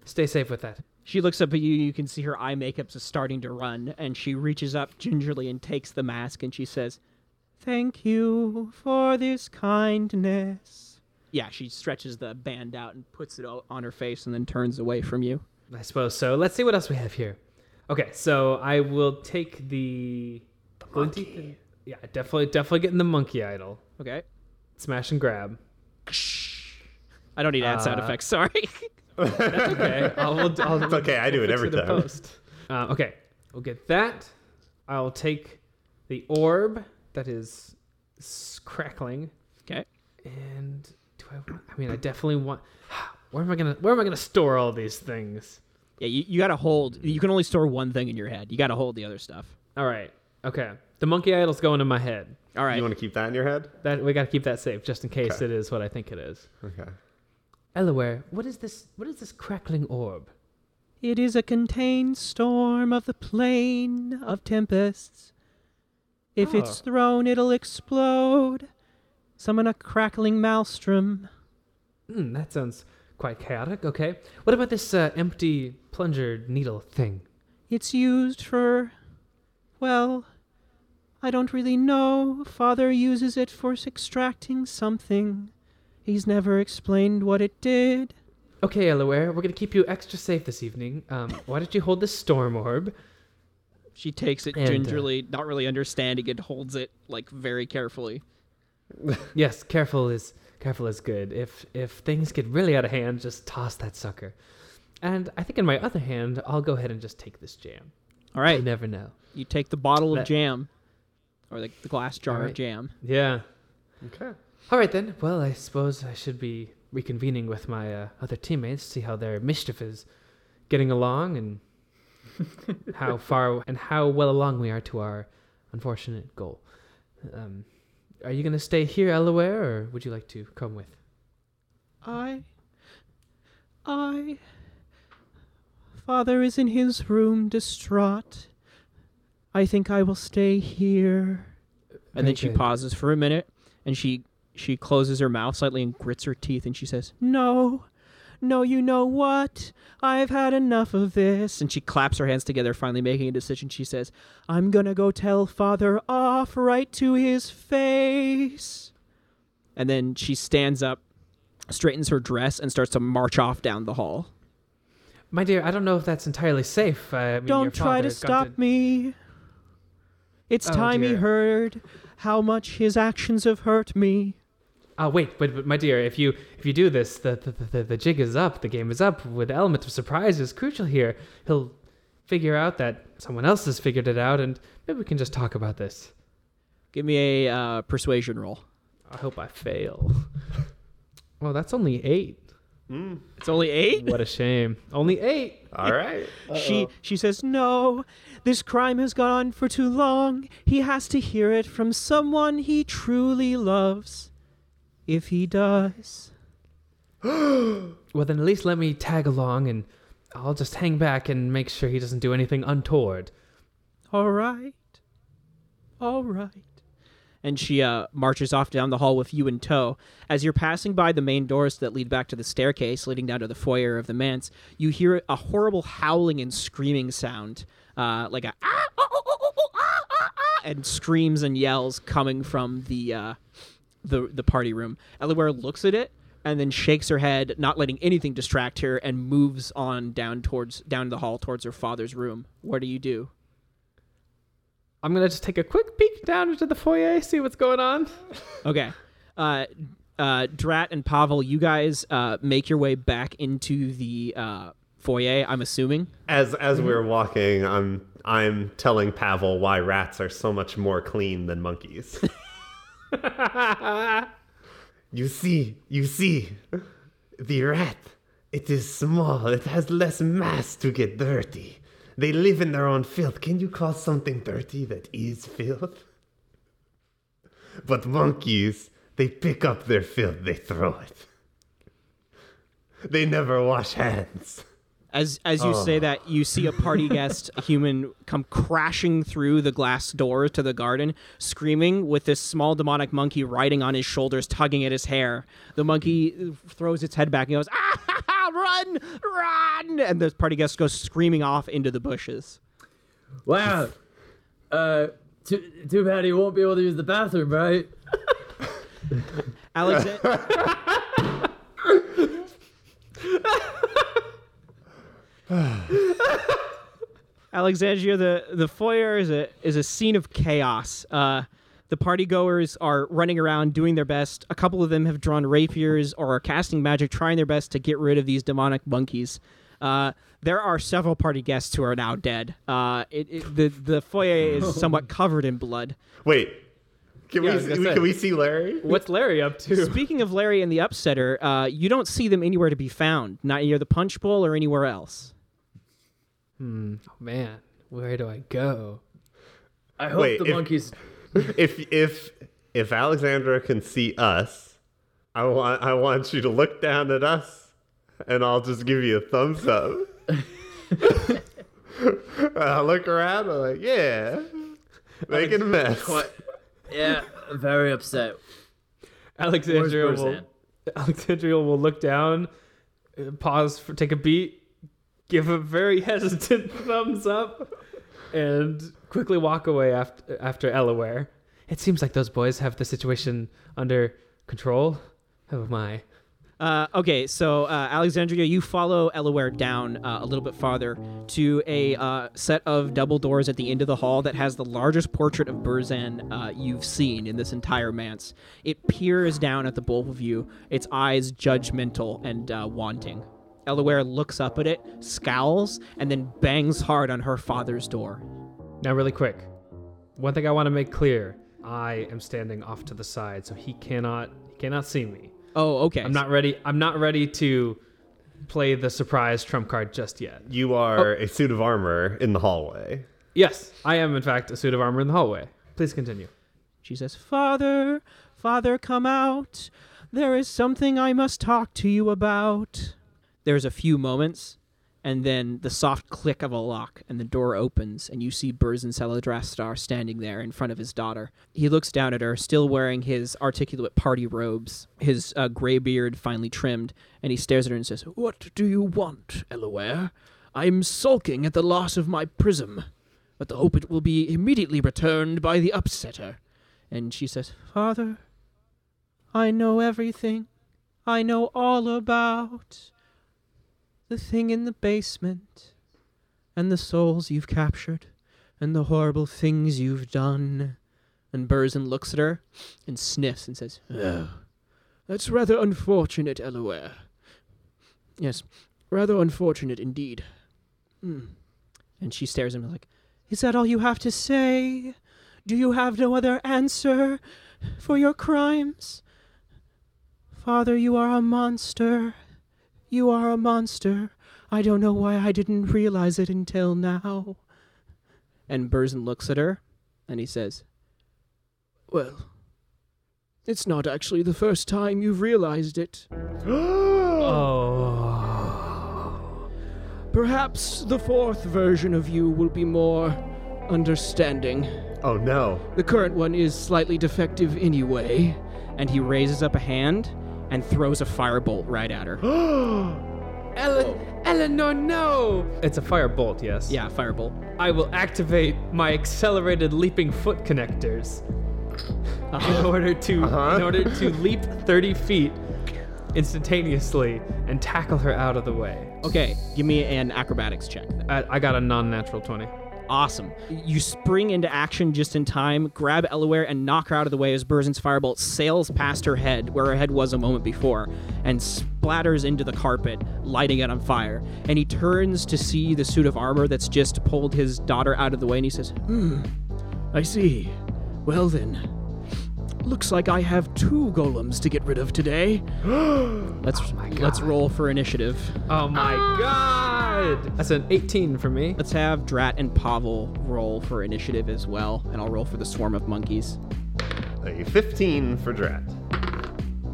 stay safe with that." She looks up at you. You can see her eye makeup's starting to run, and she reaches up gingerly and takes the mask, and she says, "Thank you for this kindness." Yeah, she stretches the band out and puts it on her face, and then turns away from you. I suppose so. Let's see what else we have here. Okay, so I will take the, glinty. Yeah, definitely, definitely getting the monkey idol. Okay. Smash and grab. I don't need ad sound Uh, effects. Sorry. Okay, I'll, I'll, I'll It's okay, I do it every in time. post. Uh, okay, we'll get that. I'll take the orb that is crackling, okay. and do I? Want, I mean, I definitely want. Where am I gonna? Where am I gonna store all these things? Yeah, you, you got to hold. You can only store one thing in your head. You got to hold the other stuff. All right. Okay. The monkey idol's going in my head. All right. You want to keep that in your head? That we got to keep that safe just in case Okay. it is what I think it is. Okay. Elaware, what is this? What is this crackling orb? It is a contained storm of the plane of tempests. If it's thrown, it'll explode. Summon a crackling maelstrom. Hmm, that sounds quite chaotic. Okay. What about this uh, empty plunger needle thing? It's used for. Well, I don't really know. Father uses it for extracting something. He's never explained what it did. Okay, Elaware, we're gonna keep you extra safe this evening. Um, why don't you hold this storm orb? She takes it And, uh, gingerly, not really understanding it, holds it like very carefully. Yes, careful is careful is good. If if things get really out of hand, just toss that sucker. And I think in my other hand, I'll go ahead and just take this jam. All right, You never know. you take the bottle of That- jam, or the, the glass jar of Alright. jam. Yeah. Okay. All right then. Well, I suppose I should be reconvening with my uh, other teammates, to see how their mischief is getting along, and how far and how well along we are to our unfortunate goal. Um, are you gonna stay here, Elaware, or would you like to come with? I. I. Father is in his room, distraught. I think I will stay here. And then she good. pauses for a minute, and she she closes her mouth slightly and grits her teeth, and she says, "No, no, you know what? I've had enough of this." And she claps her hands together, finally making a decision. She says, "I'm gonna go tell Father off right to his face." And then she stands up, straightens her dress, and starts to march off down the hall. My dear, I don't know if that's entirely safe. I mean, Don't try to father got stop me. It's Oh, time he heard how much his actions have hurt me. Oh wait, but, but my dear, if you if you do this, the the, the the jig is up, the game is up. With the element of surprise is crucial here. He'll figure out that someone else has figured it out, and maybe we can just talk about this. Give me a uh, persuasion roll. I hope I fail. well, that's only eight. It's only eight. What a shame. Only eight. All right. She she says, "No, this crime has gone on for too long. He has to hear it from someone he truly loves. If he does." Well, then at least let me tag along, and I'll just hang back and make sure he doesn't do anything untoward. All right. All right. And she uh, marches off down the hall with you in tow. As you're passing by the main doors that lead back to the staircase leading down to the foyer of the manse, you hear a horrible howling and screaming sound, uh, like a ah, oh, oh, oh, oh, ah, ah, ah, and screams and yells coming from the uh, the the party room. Elaware looks at it and then shakes her head, not letting anything distract her, and moves on down towards down the hall towards her father's room. What do you do? I'm gonna just take a quick peek down into the foyer, see what's going on. Okay. Uh, uh, Drat and Pavel, you guys uh, make your way back into the uh, foyer, I'm assuming. As as we're walking, I'm I'm telling Pavel why rats are so much more clean than monkeys. you see, you see, the rat. It is small. It has less mass to get dirty. They live in their own filth. Can you call something dirty that is filth? But monkeys, they pick up their filth, they throw it. They never wash hands. As as you say that, you see a party guest, a human, come crashing through the glass door to the garden, screaming with this small demonic monkey riding on his shoulders, tugging at his hair. The monkey throws its head back and goes, "Ah, ha, ha, run, run!" And the party guest goes screaming off into the bushes. Wow. Uh, too, too bad he won't be able to use the bathroom, right? Alexander. Alexandria, the, the foyer is a is a scene of chaos. Uh, the partygoers are running around doing their best. A couple of them have drawn rapiers or are casting magic, trying their best to get rid of these demonic monkeys. Uh, there are several party guests who are now dead. Uh, it, it, the the foyer is somewhat covered in blood. Wait, can Yeah, we see, can we see Larry? What's Larry up to? Speaking of Larry and the Upsetter, uh, you don't see them anywhere to be found, not near the Punch Bowl or anywhere else. Hmm. Oh man, where do I go? I hope Wait, the if- monkeys. if if if Alexandra can see us, I want I want you to look down at us, and I'll just give you a thumbs up. I look around. I'm like, yeah, making a mess. What? Yeah, very upset. Alexandria will Burzin? Alexandria will look down, uh, pause for take a beat, give a very hesitant thumbs up, and quickly walk away after after Elaware. It seems like those boys have the situation under control. Oh my. Uh, okay, so uh, Alexandria, you follow Elaware down uh, a little bit farther to a uh, set of double doors at the end of the hall that has the largest portrait of Burzin uh, you've seen in this entire manse. It peers down at the both of you, its eyes judgmental and uh, wanting. Elaware looks up at it, scowls, and then bangs hard on her father's door. Now, really quick, one thing I want to make clear: I am standing off to the side, so he cannot he cannot see me. Oh, okay. I'm not ready. I'm not ready to play the surprise trump card just yet. You are oh. a suit of armor in the hallway. Yes, I am in fact a suit of armor in the hallway. Please continue. She says, Father, Father, come out. There is something I must talk to you about. There's a few moments, and then the soft click of a lock, and the door opens, and you see Burzin Saladrastar standing there in front of his daughter. He looks down at her, still wearing his articulate party robes, his uh, gray beard finely trimmed, and he stares at her and says, What do you want, Elaware? I'm sulking at the loss of my prism, but the hope it will be immediately returned by the upsetter. And she says, Father, I know everything. I know all about the thing in the basement, and the souls you've captured, and the horrible things you've done. And Burzin looks at her and sniffs and says, Oh, that's rather unfortunate, Elaware. Yes, rather unfortunate indeed. Hmm. And she stares at him like, Is that all you have to say? Do you have no other answer for your crimes? Father, you are a monster. You are a monster. I don't know why I didn't realize it until now. And Burzin looks at her and he says, Well, it's not actually the first time you've realized it. Oh. Perhaps the fourth version of you will be more understanding. Oh no. The current one is slightly defective anyway. and he raises up a hand and throws a firebolt right at her. Ellen, Eleanor, no! No. It's a firebolt, yes. yeah, firebolt. I will activate my accelerated leaping foot connectors uh-huh. in order to in uh-huh. order to leap 30 feet instantaneously and tackle her out of the way. Okay, give me an acrobatics check. I, I got a non-natural 20. Awesome. You spring into action just in time, grab Elaware, and knock her out of the way as Burzin's firebolt sails past her head, where her head was a moment before, and splatters into the carpet, lighting it on fire. And he turns to see the suit of armor that's just pulled his daughter out of the way, and he says, Hmm, I see. Well then. Looks like I have two golems to get rid of today. "Let's oh let's roll for initiative. Oh my ah. god! That's an 18 for me. Let's have Drat and Pavel roll for initiative as well, and I'll roll for the swarm of monkeys." A 15 for Drat.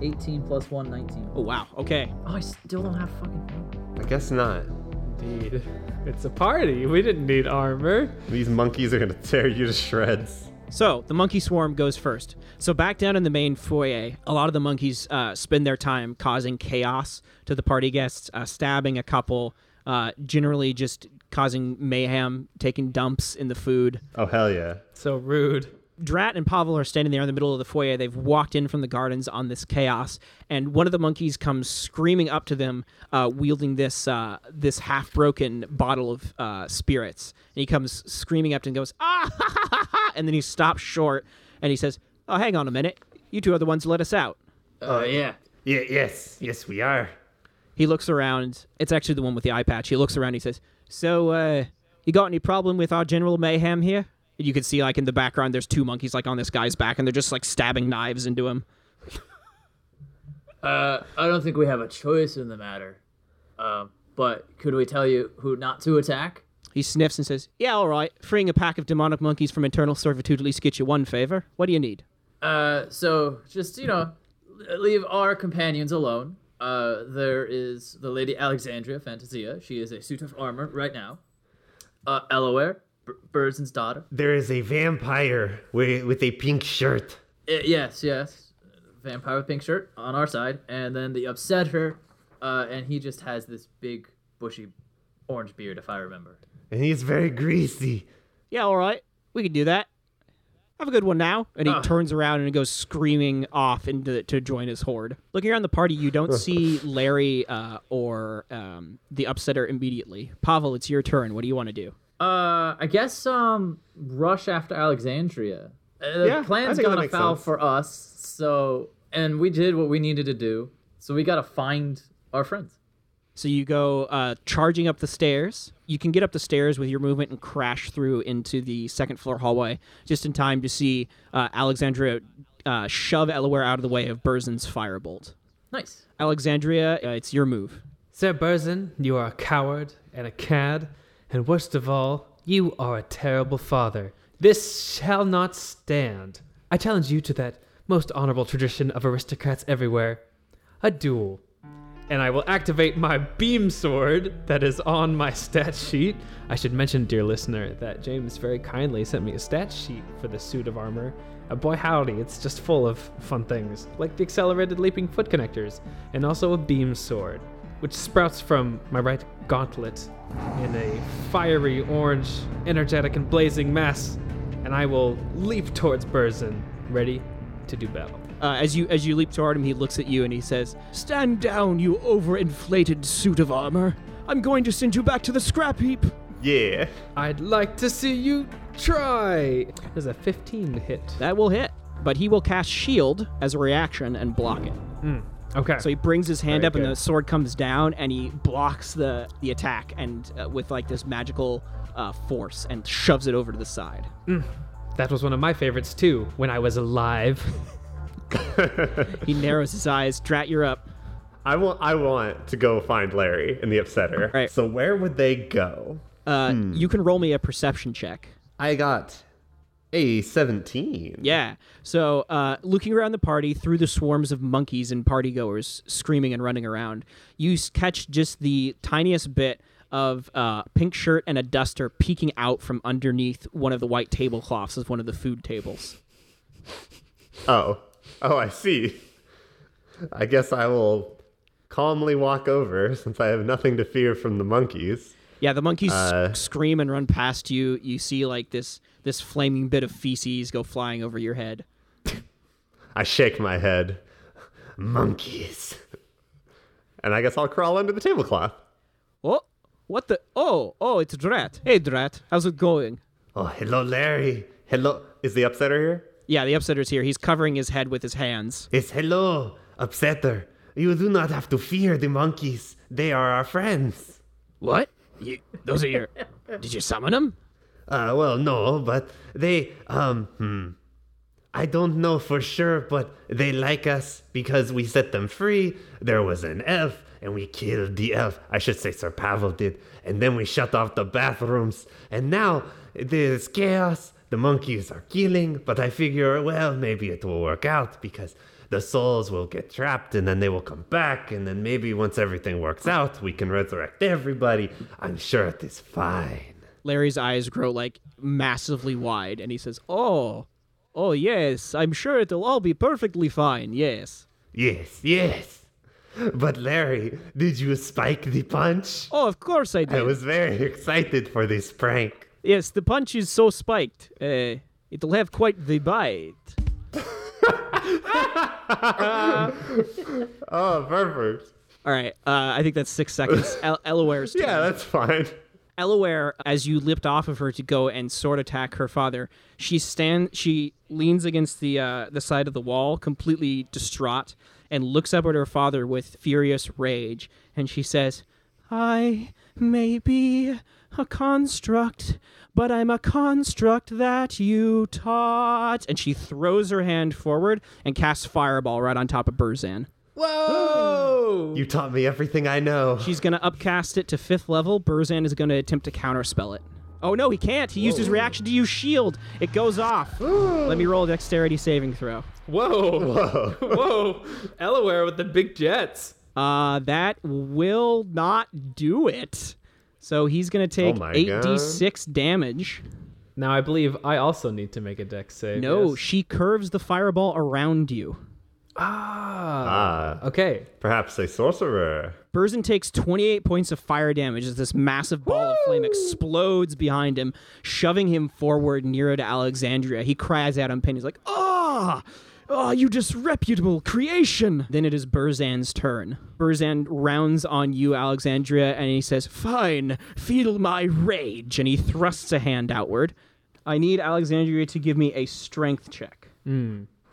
18 plus 1, 19. Oh wow. Okay. Oh, I still don't have fucking. I guess not. Indeed. It's a party. We didn't need armor. These monkeys are gonna tear you to shreds. So the monkey swarm goes first. So back down in the main foyer, a lot of the monkeys uh, spend their time causing chaos to the party guests, uh, stabbing a couple, uh, generally just causing mayhem, taking dumps in the food. Oh hell yeah. So rude. Drat and Pavel are standing there in the middle of the foyer. They've walked in from the gardens on this chaos, and one of the monkeys comes screaming up to them, uh, wielding this uh, this half broken bottle of uh, spirits. And he comes screaming up to them and goes ah ha, ha, ha, ha, and then he stops short and he says, "Oh, hang on a minute. You two are the ones who let us out." Uh, yeah. Yeah, yes, yes, we are. He looks around. It's actually the one with the eye patch. He looks around. And he says, "So, uh, you got any problem with our general mayhem here?" You can see, like in the background, there's two monkeys like on this guy's back, and they're just like stabbing knives into him. Uh, I don't think we have a choice in the matter. Um, but could we tell you who not to attack? He sniffs and says, "Yeah, all right. Freeing a pack of demonic monkeys from eternal servitude at least gets you one favor. What do you need?" Uh, so just you know, leave our companions alone. Uh, there is the Lady Alexandria Fantasia. She is a suit of armor right now. Uh, Elaware, B- Burzin's daughter. There is a vampire with, with a pink shirt. Uh, yes, yes. Vampire with pink shirt on our side, and then the Upsetter, uh, and he just has this big bushy orange beard, if I remember. And he's very greasy. Yeah, all right. We can do that. Have a good one now. And he Ah. turns around and goes screaming off into to join his horde. Looking around the party, you don't see Larry uh, or um, the upsetter immediately. Pavel, it's your turn. What do you want to do? Uh, I guess um, rush after Alexandria. Uh, the Yeah, I plan's think that gonna makes foul sense. for us, so and we did what we needed to do. So we gotta find our friends. So you go uh, charging up the stairs. You can get up the stairs with your movement and crash through into the second floor hallway just in time to see uh, Alexandria uh, shove Elaware out of the way of Burzin's firebolt. Nice. Alexandria, uh, it's your move. Sir Burzin, you are a coward and a cad, and worst of all, you are a terrible father. This shall not stand. I challenge you to that most honorable tradition of aristocrats everywhere a duel. And I will activate my beam sword that is on my stat sheet. I should mention, dear listener, that James very kindly sent me a stat sheet for the suit of armor. Uh, boy, howdy, it's just full of fun things, like the accelerated leaping foot connectors, and also a beam sword which sprouts from my right gauntlet in a fiery orange, energetic, and blazing mass, and I will leap towards Burzin, ready to do battle. Uh, as you as you leap toward him, he looks at you and he says, Stand down, you overinflated suit of armor. I'm going to send you back to the scrap heap. Yeah. I'd like to see you try. There's a 15 hit. "That will hit." But he will cast shield as a reaction and block it. Okay. So he brings his hand Very up and the sword comes down and he blocks the the attack and uh, with like this magical uh, force and shoves it over to the side. that was one of my favorites too when I was alive. He narrows his eyes. Drat, you're up. I want I want to go find Larry and the upsetter. Right. So where would they go? Uh, You can roll me a perception check. I got a 17. Yeah. So, uh, looking around the party through the swarms of monkeys and partygoers screaming and running around, you catch just the tiniest bit of uh, pink shirt and a duster peeking out from underneath one of the white tablecloths of one of the food tables. Oh. Oh, I see. I guess I will calmly walk over since I have nothing to fear from the monkeys. Yeah, the monkeys Uh, scream and run past you. You see like this this flaming bit of feces go flying over your head. I shake my head. Monkeys. And I guess I'll crawl under the tablecloth. Oh, what the? Oh, oh, it's Drat. Hey, Drat, how's it going? Oh, hello, Larry. Hello. Is the upsetter here? Yeah, the upsetter's here. He's covering his head with his hands. It's hello, upsetter. You do not have to fear the monkeys. They are our friends. What? You, those are your. Did you summon them? Uh, well, no, but they, um, hmm. I don't know for sure, but they like us because we set them free. There was an elf, and we killed the elf. I should say Sir Pavel did. And then we shut off the bathrooms. And now there's chaos. The monkeys are killing, but I figure, well, maybe it will work out because the souls will get trapped and then they will come back. And then maybe once everything works out, we can resurrect everybody. I'm sure it is fine. Larry's eyes grow like massively wide, and he says, "Oh, oh yes, I'm sure it'll all be perfectly fine. Yes. Yes, yes. But Larry, did you spike the punch? Oh, of course I did. I was very excited for this prank. Yes, the punch is so spiked. Uh, it'll have quite the bite. Oh, perfect. All right, uh, I think that's six seconds. El- Elaware's turn. Yeah, that's fine. Elaware, as you lipped off of her to go and sword attack her father, she stand she leans against the uh, the side of the wall, completely distraught, and looks up at her father with furious rage, and she says, "I may be a construct, but I'm a construct that you taught." And she throws her hand forward and casts fireball right on top of Burzin. Whoa! You taught me everything I know. She's gonna upcast it to fifth level. Burzin is gonna attempt to counterspell it. Oh no, he can't. He used his reaction to use shield. It goes off. Let me roll a dexterity saving throw. Whoa! Whoa! Whoa! Elaware with the big jets. Uh, that will not do it. So he's gonna take Oh 8d6 damage. Now I believe I also need to make a dex save. No, yes? she curves the fireball around you. Ah. Ah, Okay. perhaps a sorcerer. Burzin takes 28 points of fire damage as this massive ball of flame explodes behind him, shoving him forward nearer to Alexandria. He cries out in pain. He's like, Ah! Oh, you disreputable creation! Then it is Burzin's turn. Burzin rounds on you, Alexandria, and he says, Fine, feel my rage. And he thrusts a hand outward. I need Alexandria to give me a strength check.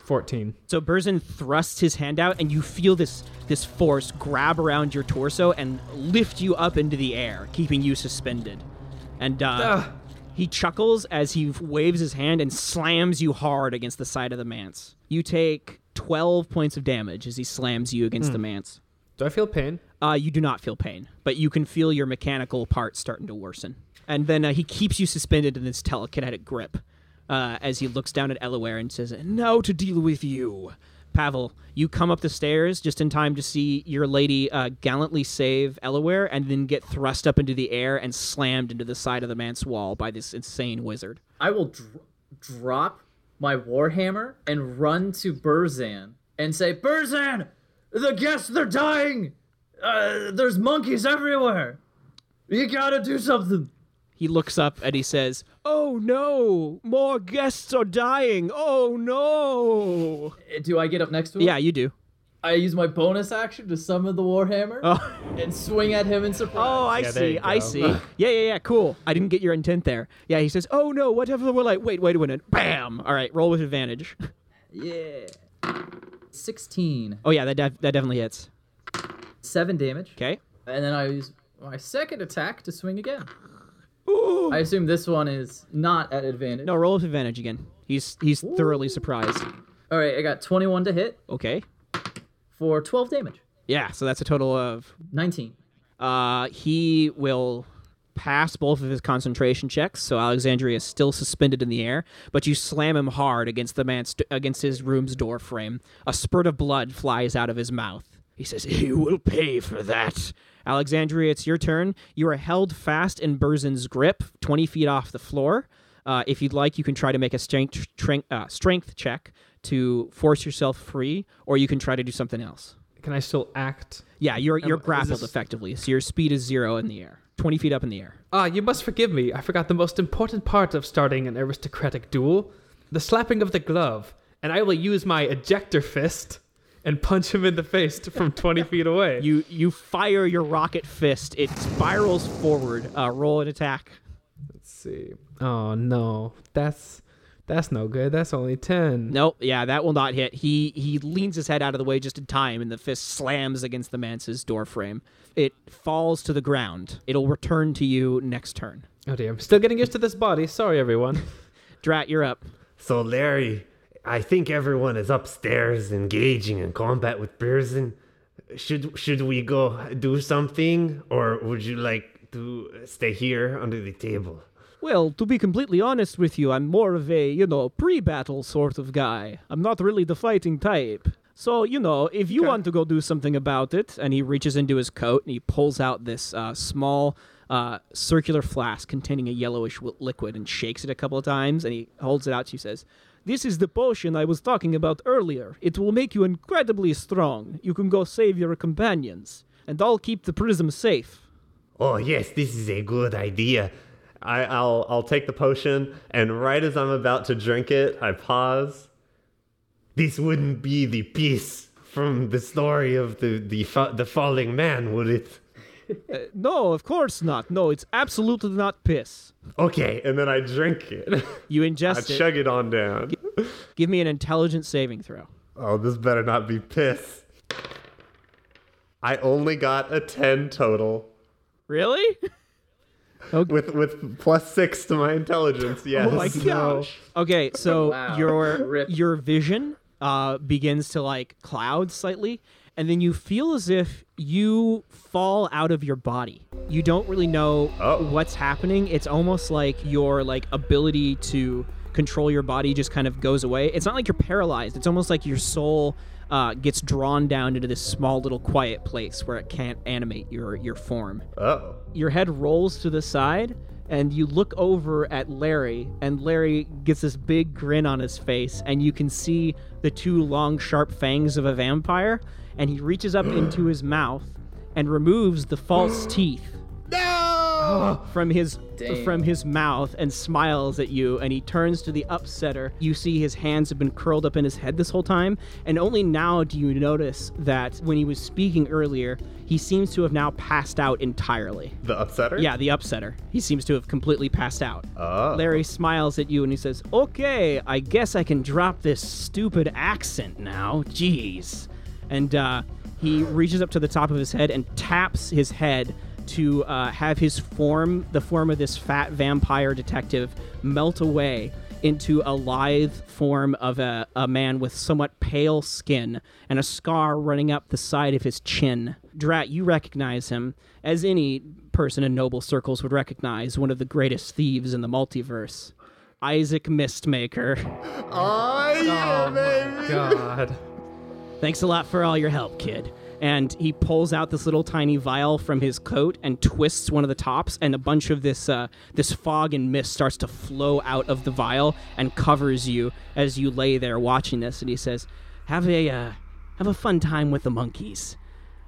14. So Burzin thrusts his hand out, and you feel this this force grab around your torso and lift you up into the air, keeping you suspended. And uh, he chuckles as he waves his hand and slams you hard against the side of the manse. You take 12 points of damage as he slams you against the manse. Do I feel pain? Uh, you do not feel pain, but you can feel your mechanical parts starting to worsen. And then uh, he keeps you suspended in this telekinetic grip uh, as he looks down at Elaware and says, Now to deal with you. Pavel, you come up the stairs just in time to see your lady uh, gallantly save Elaware and then get thrust up into the air and slammed into the side of the manse wall by this insane wizard. I will dr- drop my warhammer and run to Burzin and say, "Burzin, the guests they're dying. Uh, there's monkeys everywhere. You gotta do something." He looks up and he says, Oh no, more guests are dying. Oh no. Do I get up next to him? Yeah, you do. I use my bonus action to summon the warhammer Oh. and swing at him in surprise. Oh, I Yeah, see. I see. Yeah, yeah, yeah. Cool. I didn't get your intent there. Yeah, he says, "Oh no, whatever." We're like, wait, wait a minute. Bam. All right, roll with advantage. Yeah. 16. Oh yeah, that def- that definitely hits. 7 damage. Okay. And then I use my second attack to swing again. Ooh. I assume this one is not at advantage. No, roll with advantage again. He's he's thoroughly surprised. All right, I got 21 to hit Okay. For 12 damage. Yeah, so that's a total of 19. uh he will pass both of his concentration checks, so Alexandria is still suspended in the air, but you slam him hard against the man's against his room's door frame. A spurt of blood flies out of his mouth. He says, "You will pay for that." Alexandria, it's your turn. You are held fast in Burzin's grip, 20 feet off the floor. Uh, if you'd like, you can try to make a strength, strength, uh, strength check to force yourself free, or you can try to do something else. Can I still act? Yeah, you're you're is grappled this- effectively, so your speed is zero in the air, 20 feet up in the air. Ah, you must forgive me. I forgot the most important part of starting an aristocratic duel the slapping of the glove. And I will use my ejector fist and punch him in the face from 20 feet away. You you fire your rocket fist. It spirals forward. Uh, roll an attack. Let's see. Oh, no. That's. That's no good. That's only 10. Nope. Yeah, that will not hit. He he leans his head out of the way just in time, and the fist slams against the manse's door frame. It falls to the ground. It'll return to you next turn. Oh, dear. I'm still getting used to this body. Sorry, everyone. Drat, you're up. So, Larry, I think everyone is upstairs engaging in combat with Burzin. Should should we go do something, or would you like to stay here under the table? Well, to be completely honest with you, I'm more of a, you know, pre-battle sort of guy. I'm not really the fighting type. So, you know, if you want to go do something about it, and he reaches into his coat and he pulls out this uh, small uh, circular flask containing a yellowish w- liquid and shakes it a couple of times, and he holds it out to you, says, This is the potion I was talking about earlier. It will make you incredibly strong. You can go save your companions, and I'll keep the prism safe. Oh yes, this is a good idea. I, I'll I'll take the potion, and right as I'm about to drink it, I pause. This wouldn't be the piece from the story of the the fa- the falling man, would it? Uh, no, of course not. No, it's absolutely not piss. Okay, And then I drink it. You I ingest it. I chug it on down. Give me an intelligence saving throw. Oh, this better not be piss. I only got a ten total Really? with with plus six to my intelligence. Yes. Oh my gosh. Okay, so Wow. your Rip. your vision uh, begins to like cloud slightly, and then you feel as if you fall out of your body. You don't really know Oh. what's happening. It's almost like your like ability to control your body just kind of goes away. It's not like you're paralyzed. It's almost like your soul uh, gets drawn down into this small little quiet place where it can't animate your your form. Oh. Your head rolls to the side, and you look over at Larry, and Larry gets this big grin on his face, and you can see the two long, sharp fangs of a vampire, and he reaches up into his mouth and removes the false teeth from his Damn. from his mouth and smiles at you and he turns to the upsetter. You see his hands have been curled up in his head this whole time and only now do you notice that when he was speaking earlier he seems to have now passed out entirely. The upsetter? yeah the upsetter. He seems to have completely passed out. Oh. larry smiles at you and he says okay i guess i can drop this stupid accent now. Jeez. And uh, he reaches up to the top of his head and taps his head to uh, have his form, the form of this fat vampire detective, melt away into a lithe form of a, a man with somewhat pale skin and a scar running up the side of his chin. Drat, you recognize him as any person in noble circles would recognize one of the greatest thieves in the multiverse. Isaac Mistmaker. Oh, yeah, baby. God. Thanks a lot for all your help, kid. And he pulls out this little tiny vial from his coat and twists one of the tops, and a bunch of this uh, this fog and mist starts to flow out of the vial and covers you as you lay there watching this. And he says, "Have a uh, have a fun time with the monkeys.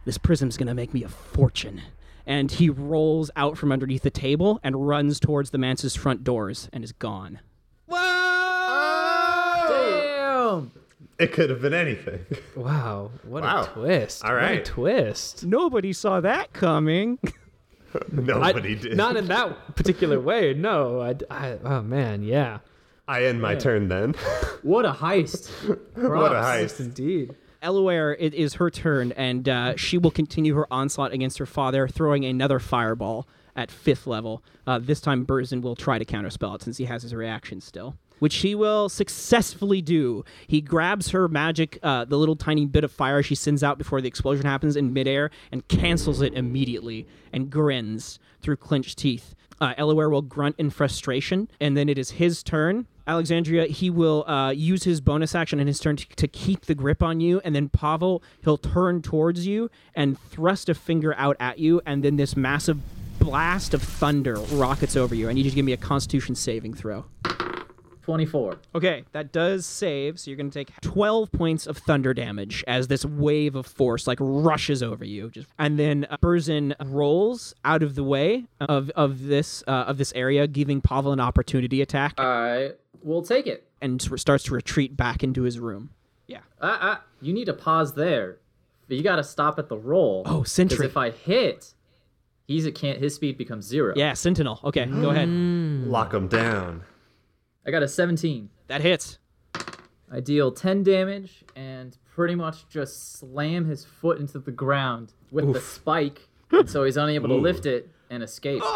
This prism's gonna make me a fortune." And he rolls out from underneath the table and runs towards the manse's front doors and is gone. Whoa! Damn. It could have been anything. Wow. What Wow. a twist. All right. What a twist. Nobody saw that coming. Nobody I- did. Not in that particular way. No. I, I- oh man. Yeah. I end my turn then. What a heist. what a heist. Indeed. Elaware, it is her turn, and uh, she will continue her onslaught against her father, throwing another fireball at fifth level. Uh, this time, Burzin will try to counterspell it since he has his reaction still, which he will successfully do. He grabs her magic, uh, the little tiny bit of fire she sends out before the explosion happens in midair, and cancels it immediately and grins through clenched teeth. Uh, will grunt in frustration, and then it is his turn. Alexandria, he will uh, use his bonus action in his turn to, to keep the grip on you, and then Pavel, he'll turn towards you and thrust a finger out at you, and then this massive blast of thunder rockets over you. I need you to give me a Constitution saving throw. 24. Okay, that does save, so you're going to take 12 points of thunder damage as this wave of force like rushes over you. Just and then uh, Burzin rolls out of the way of of this uh, of this area, giving Pavel an opportunity attack, I will take it. and starts to retreat back into his room. Yeah. Ah, ah, you need to pause there. But you got to stop at the roll. Oh, Because sentry. if I hit, he's a can't. His speed becomes zero. Yeah, Sentinel. Okay, go ahead. Lock him down. I got a 17. That hits. I deal 10 damage and pretty much just slam his foot into the ground with the spike, and so he's unable to lift it and escape.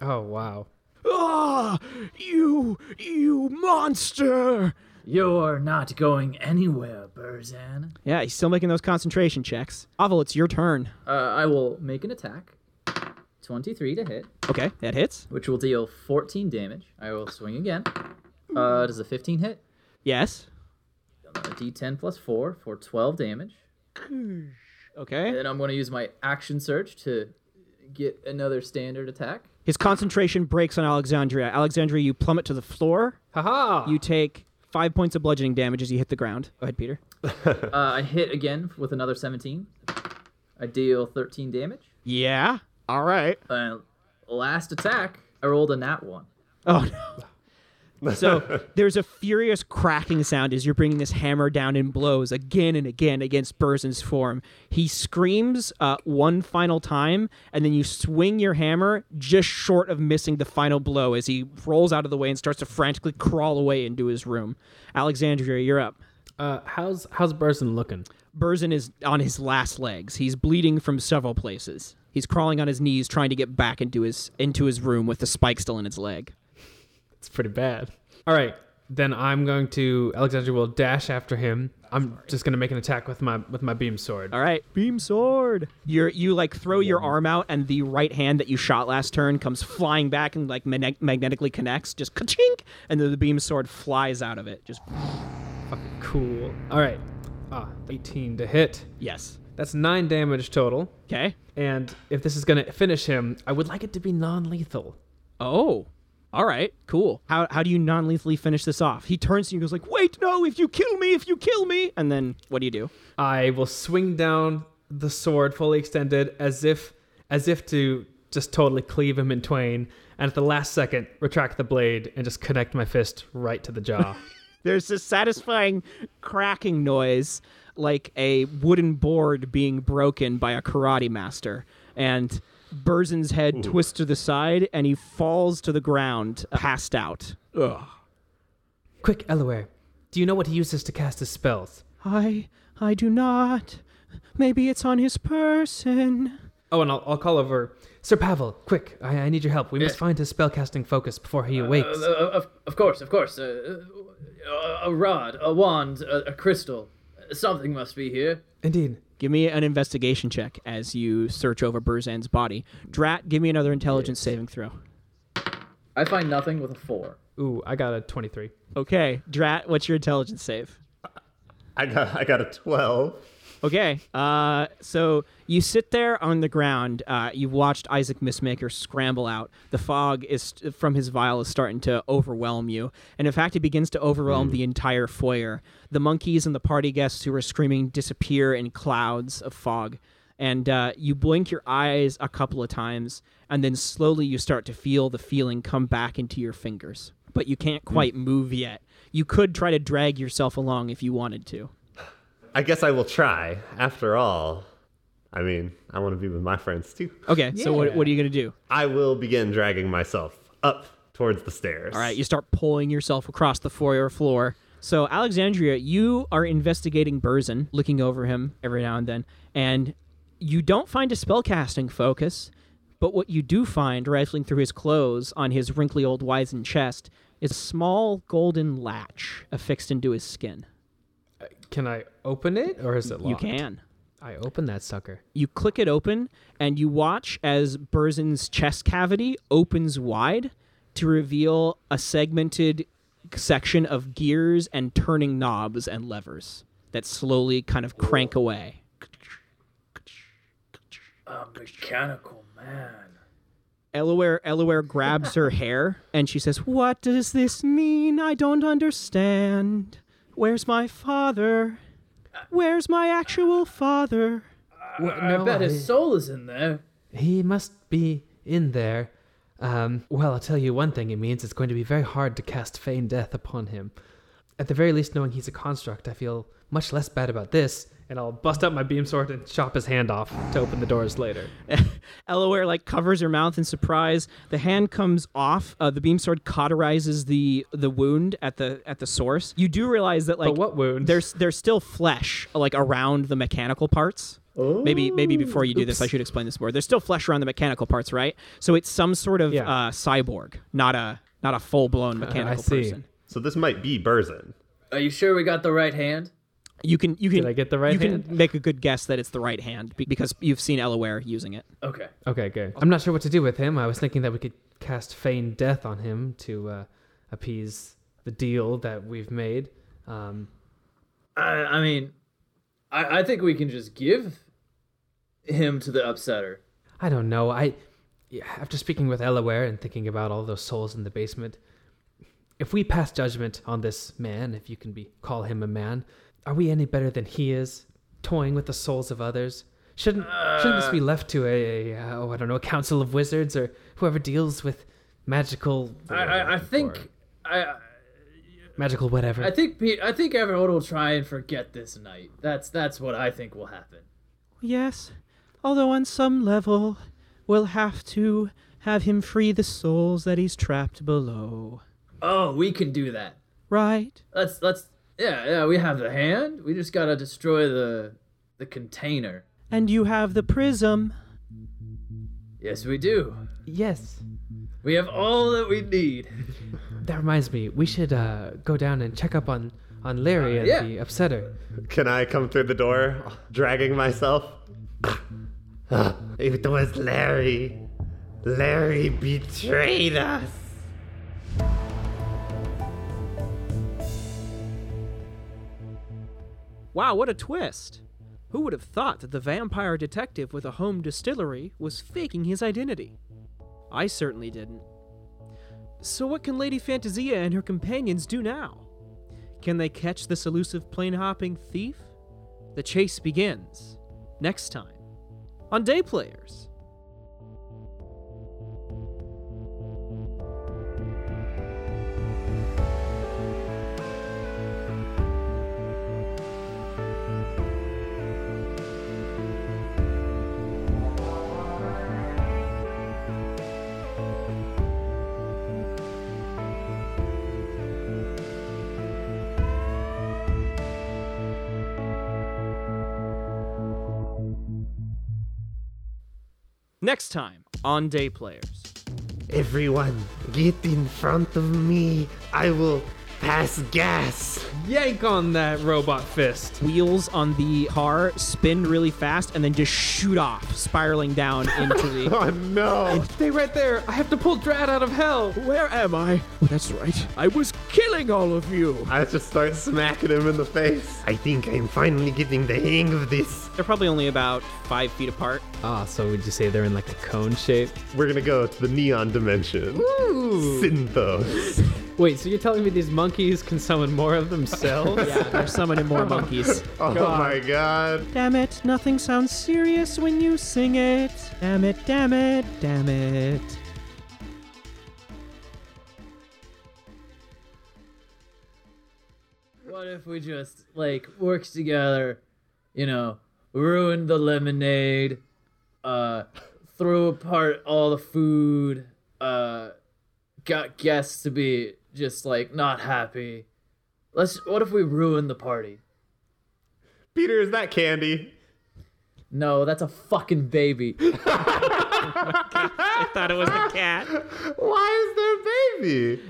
Oh wow. Ah, you, you monster! You're not going anywhere, Burzin. Yeah, he's still making those concentration checks. Pavel, it's your turn. Uh, I will make an attack. 23 to hit, Okay, that hits. which will deal 14 damage. I will swing again. Uh, does a 15 hit? Yes. A d10 plus 4 for 12 damage. Okay. And then I'm going to use my Action Surge to get another standard attack. His concentration breaks on Alexandria. Alexandria, you plummet to the floor. Haha. You take five points of bludgeoning damage as you hit the ground. Go ahead, Peter. Uh, I hit again with another 17. I deal 13 damage. Yeah. All right. Uh, last attack, I rolled a nat 1. Oh no. So there's a furious cracking sound as you're bringing this hammer down in blows again and again against Burzin's form. He screams uh, one final time, and then you swing your hammer just short of missing the final blow as he rolls out of the way and starts to frantically crawl away into his room. Alexandria, you're up. Uh, how's how's Burzin looking? Burzin is on his last legs. He's bleeding from several places. He's crawling on his knees trying to get back into his into his room with the spike still in his leg. It's pretty bad. All right. then I'm going to Alexandria will dash after him. I'm just gonna make an attack with my with my beam sword. All right, beam sword. You're you like throw your arm out, and the right hand that you shot last turn comes flying back and like mag- magnetically connects, just ka-chink, and then the beam sword flies out of it. Just Fucking cool. All right. Ah, 18 to hit. yes. That's nine damage total. Okay. And if this is gonna finish him, I would like it to be non-lethal. Oh. All right. Cool. How how do you non-lethally finish this off? He turns to you and goes like, "Wait, no! If you kill me, if you kill me!" And then what do you do? I will swing down the sword fully extended as if as if to just totally cleave him in twain, and at the last second retract the blade and just connect my fist right to the jaw. There's this satisfying cracking noise, like a wooden board being broken by a karate master. And Burzin's head twists to the side, and he falls to the ground, passed out. Ugh. Quick, Elaware, do you know what he uses to cast his spells? I, I do not. Maybe it's on his person. Oh, and I'll, I'll call over Sir Pavel. Quick, I, I need your help. We must find his spellcasting focus before he awakes. Uh, uh, of, of course, of course. Uh, uh, a rod, a wand, a, a crystal. Something must be here. Indeed. Give me an investigation check as you search over Burzin's body. Drat, give me another intelligence saving throw. I find nothing with a four. Ooh, I got a 23. Okay, Drat, what's your intelligence save? I got I got a twelve. Okay, uh, so you sit there on the ground. Uh, you've watched Isaac Mistmaker scramble out. The fog is from his vial is starting to overwhelm you, and in fact, it begins to overwhelm the entire foyer. The monkeys and the party guests who are screaming disappear in clouds of fog, and uh, you blink your eyes a couple of times, and then slowly you start to feel the feeling come back into your fingers, but you can't quite move yet. You could try to drag yourself along if you wanted to. I guess I will try. After all, I mean, I want to be with my friends too. Okay, so what, what are you gonna do? I will begin dragging myself up towards the stairs. All right, you start pulling yourself across the foyer floor. So, Alexandria, you are investigating Burzin, looking over him every now and then, and you don't find a spellcasting focus, but what you do find, rifling through his clothes on his wrinkly old wizened chest, is a small golden latch affixed into his skin. Can I open it or is it locked? You can. I open that sucker. You click it open, and you watch as Burzin's chest cavity opens wide to reveal a segmented section of gears and turning knobs and levers that slowly kind of crank away. A mechanical man. Elaware, Elaware grabs her hair and she says, What does this mean? I don't understand. Where's my father? Where's my actual father? What, I bet his soul is in there. He must be in there. Um, well, I'll tell you one thing it means it's going to be very hard to cast Feign Death upon him. At the very least, knowing he's a construct, I feel much less bad about this, and I'll bust out my beam sword and chop his hand off to open the doors later. Elaware like covers her mouth in surprise. The hand comes off. Uh, the beam sword cauterizes the the wound at the at the source. You do realize that like but what wound? there's there's still flesh like around the mechanical parts. Maybe maybe before you do this, I should explain this more. There's still flesh around the mechanical parts, right? So it's some sort of Yeah. uh, cyborg, not a not a full blown mechanical see. person. So this might be Burzin. Are you sure we got the right hand? You can you can Did I get the right you hand? can make a good guess that it's the right hand be- because you've seen Elaware using it. Okay. Okay, good. I'm not sure what to do with him. I was thinking that we could cast Feign Death on him to uh, appease the deal that we've made. Um, I, I mean, I, I think we can just give him to the upsetter. I don't know. I yeah, after speaking with Elaware and thinking about all those souls in the basement, if we pass judgment on this man, if you can be call him a man, are we any better than he is, toying with the souls of others? Shouldn't shouldn't this be left to a, a uh, oh I don't know a council of wizards or whoever deals with magical I, I, I think I magical whatever? I think I think everyone will try and forget this night. That's that's what I think will happen. Yes, although on some level, we'll have to have him free the souls that he's trapped below. Oh, we can do that. Right? Let's let's yeah yeah we have the hand. We just gotta destroy the the container. And you have the prism. Yes, we do. yes. We have all that we need. that reminds me. We should uh, go down and check up on on Larry and yeah. the upsetter. Can I come through the door, dragging myself? It was Larry. Larry betrayed us. Wow, what a twist! Who would have thought that the vampire detective with a home distillery was faking his identity? I certainly didn't. So, what can Lady Fantasia and her companions do now? Can they catch this elusive plane hopping thief? The chase begins next time on Day Players. Next time on Day Players. Everyone, get in front of me. I will pass gas. Yank on that robot fist. Wheels on the car spin really fast and then just shoot off, spiraling down into the. Oh no! Stay right there. I have to pull Drat out of hell. Where am I? Oh, that's right. I was killing all of you. I just start smacking him in the face. I think I'm finally getting the hang of this. They're probably only about five feet apart. Ah, so would you say they're in like a cone shape? We're gonna go to the neon dimension. Synthos. Wait, so you're telling me these monkeys can summon more of themselves? Yeah, they're summoning more monkeys. Oh my god. Damn it, nothing sounds serious when you sing it. Damn it, damn it, damn it. What if we just like worked together, you know, ruined the lemonade, uh, threw apart all the food, uh, got guests to be just like not happy. Let's. What if we ruin the party? Peter, is that candy? No, that's a fucking baby. I thought it was the cat. Why is there baby?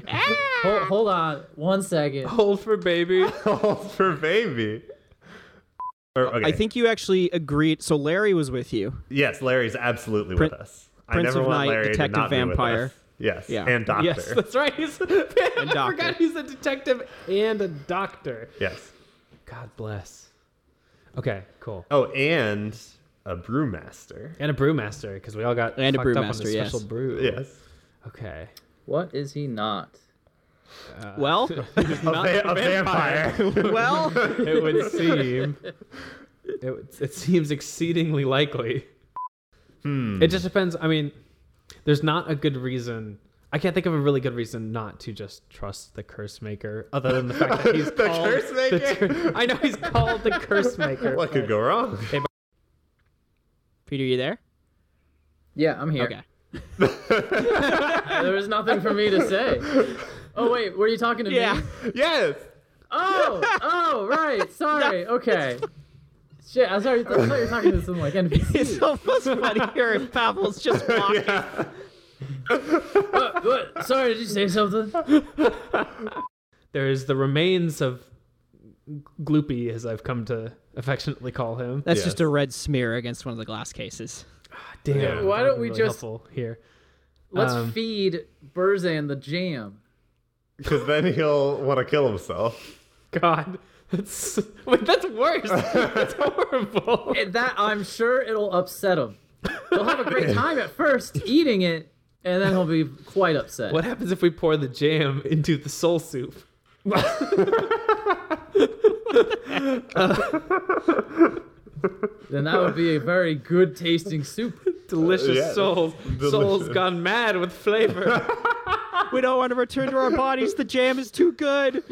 hold, hold on, one second. Hold for baby. Hold for baby. Or, okay. I think you actually agreed. So Larry was with you. yes, Larry's absolutely Prin- with us. I Prince never of want Night, Larry Detective to not be with Vampire. Us. Yes, Yeah. and doctor. Yes, that's right. He's I doctor. forgot he's a detective and a doctor. yes. God bless. Okay, cool. Oh, and a brewmaster. And a brewmaster because we all got And a fucked up on brewmaster, yes. special brew. Yes. Okay. What is he not? Well, A, va- a vampire. well, It would seem. It, it seems exceedingly likely. hmm. It just depends. I mean, there's not a good reason. I can't think of a really good reason not to just trust the curse maker, other than the fact that he's The called curse maker? cur- I know he's called the curse maker. what could go wrong? Peter, are you there? Yeah, I'm here. Okay. There was nothing for me to say. Oh wait, were you talking to Yeah. me? yes. Oh, oh, right. Sorry. Okay. Shit, I thought, I thought you were talking to some like NPC. It's almost funnier if Pavel's just walking. What, what? Sorry, did you say something? There's the remains of Gloopy, as I've come to affectionately call him. That's Yes. just a red smear against one of the glass cases. Ah, damn. Yeah. Why don't we be really just- helpful here? Let's Um, feed Burzin the jam. Because then he'll want to kill himself. God, that's wait, that's worse. that's horrible. And that I'm sure it'll upset him. He'll have a great time at first eating it, and then he'll be quite upset. What happens if we pour the jam into the soul soup? Then that would be a very good tasting soup. Delicious yes. souls. Souls Delicious. gone mad with flavor. We don't want to return to our bodies. The jam is too good.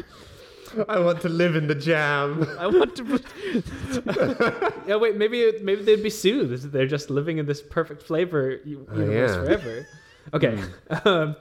I want to live in the jam. I want to. yeah, wait, maybe it- maybe they'd be soothed. They're just living in this perfect flavor universe yeah. forever. Okay. Um,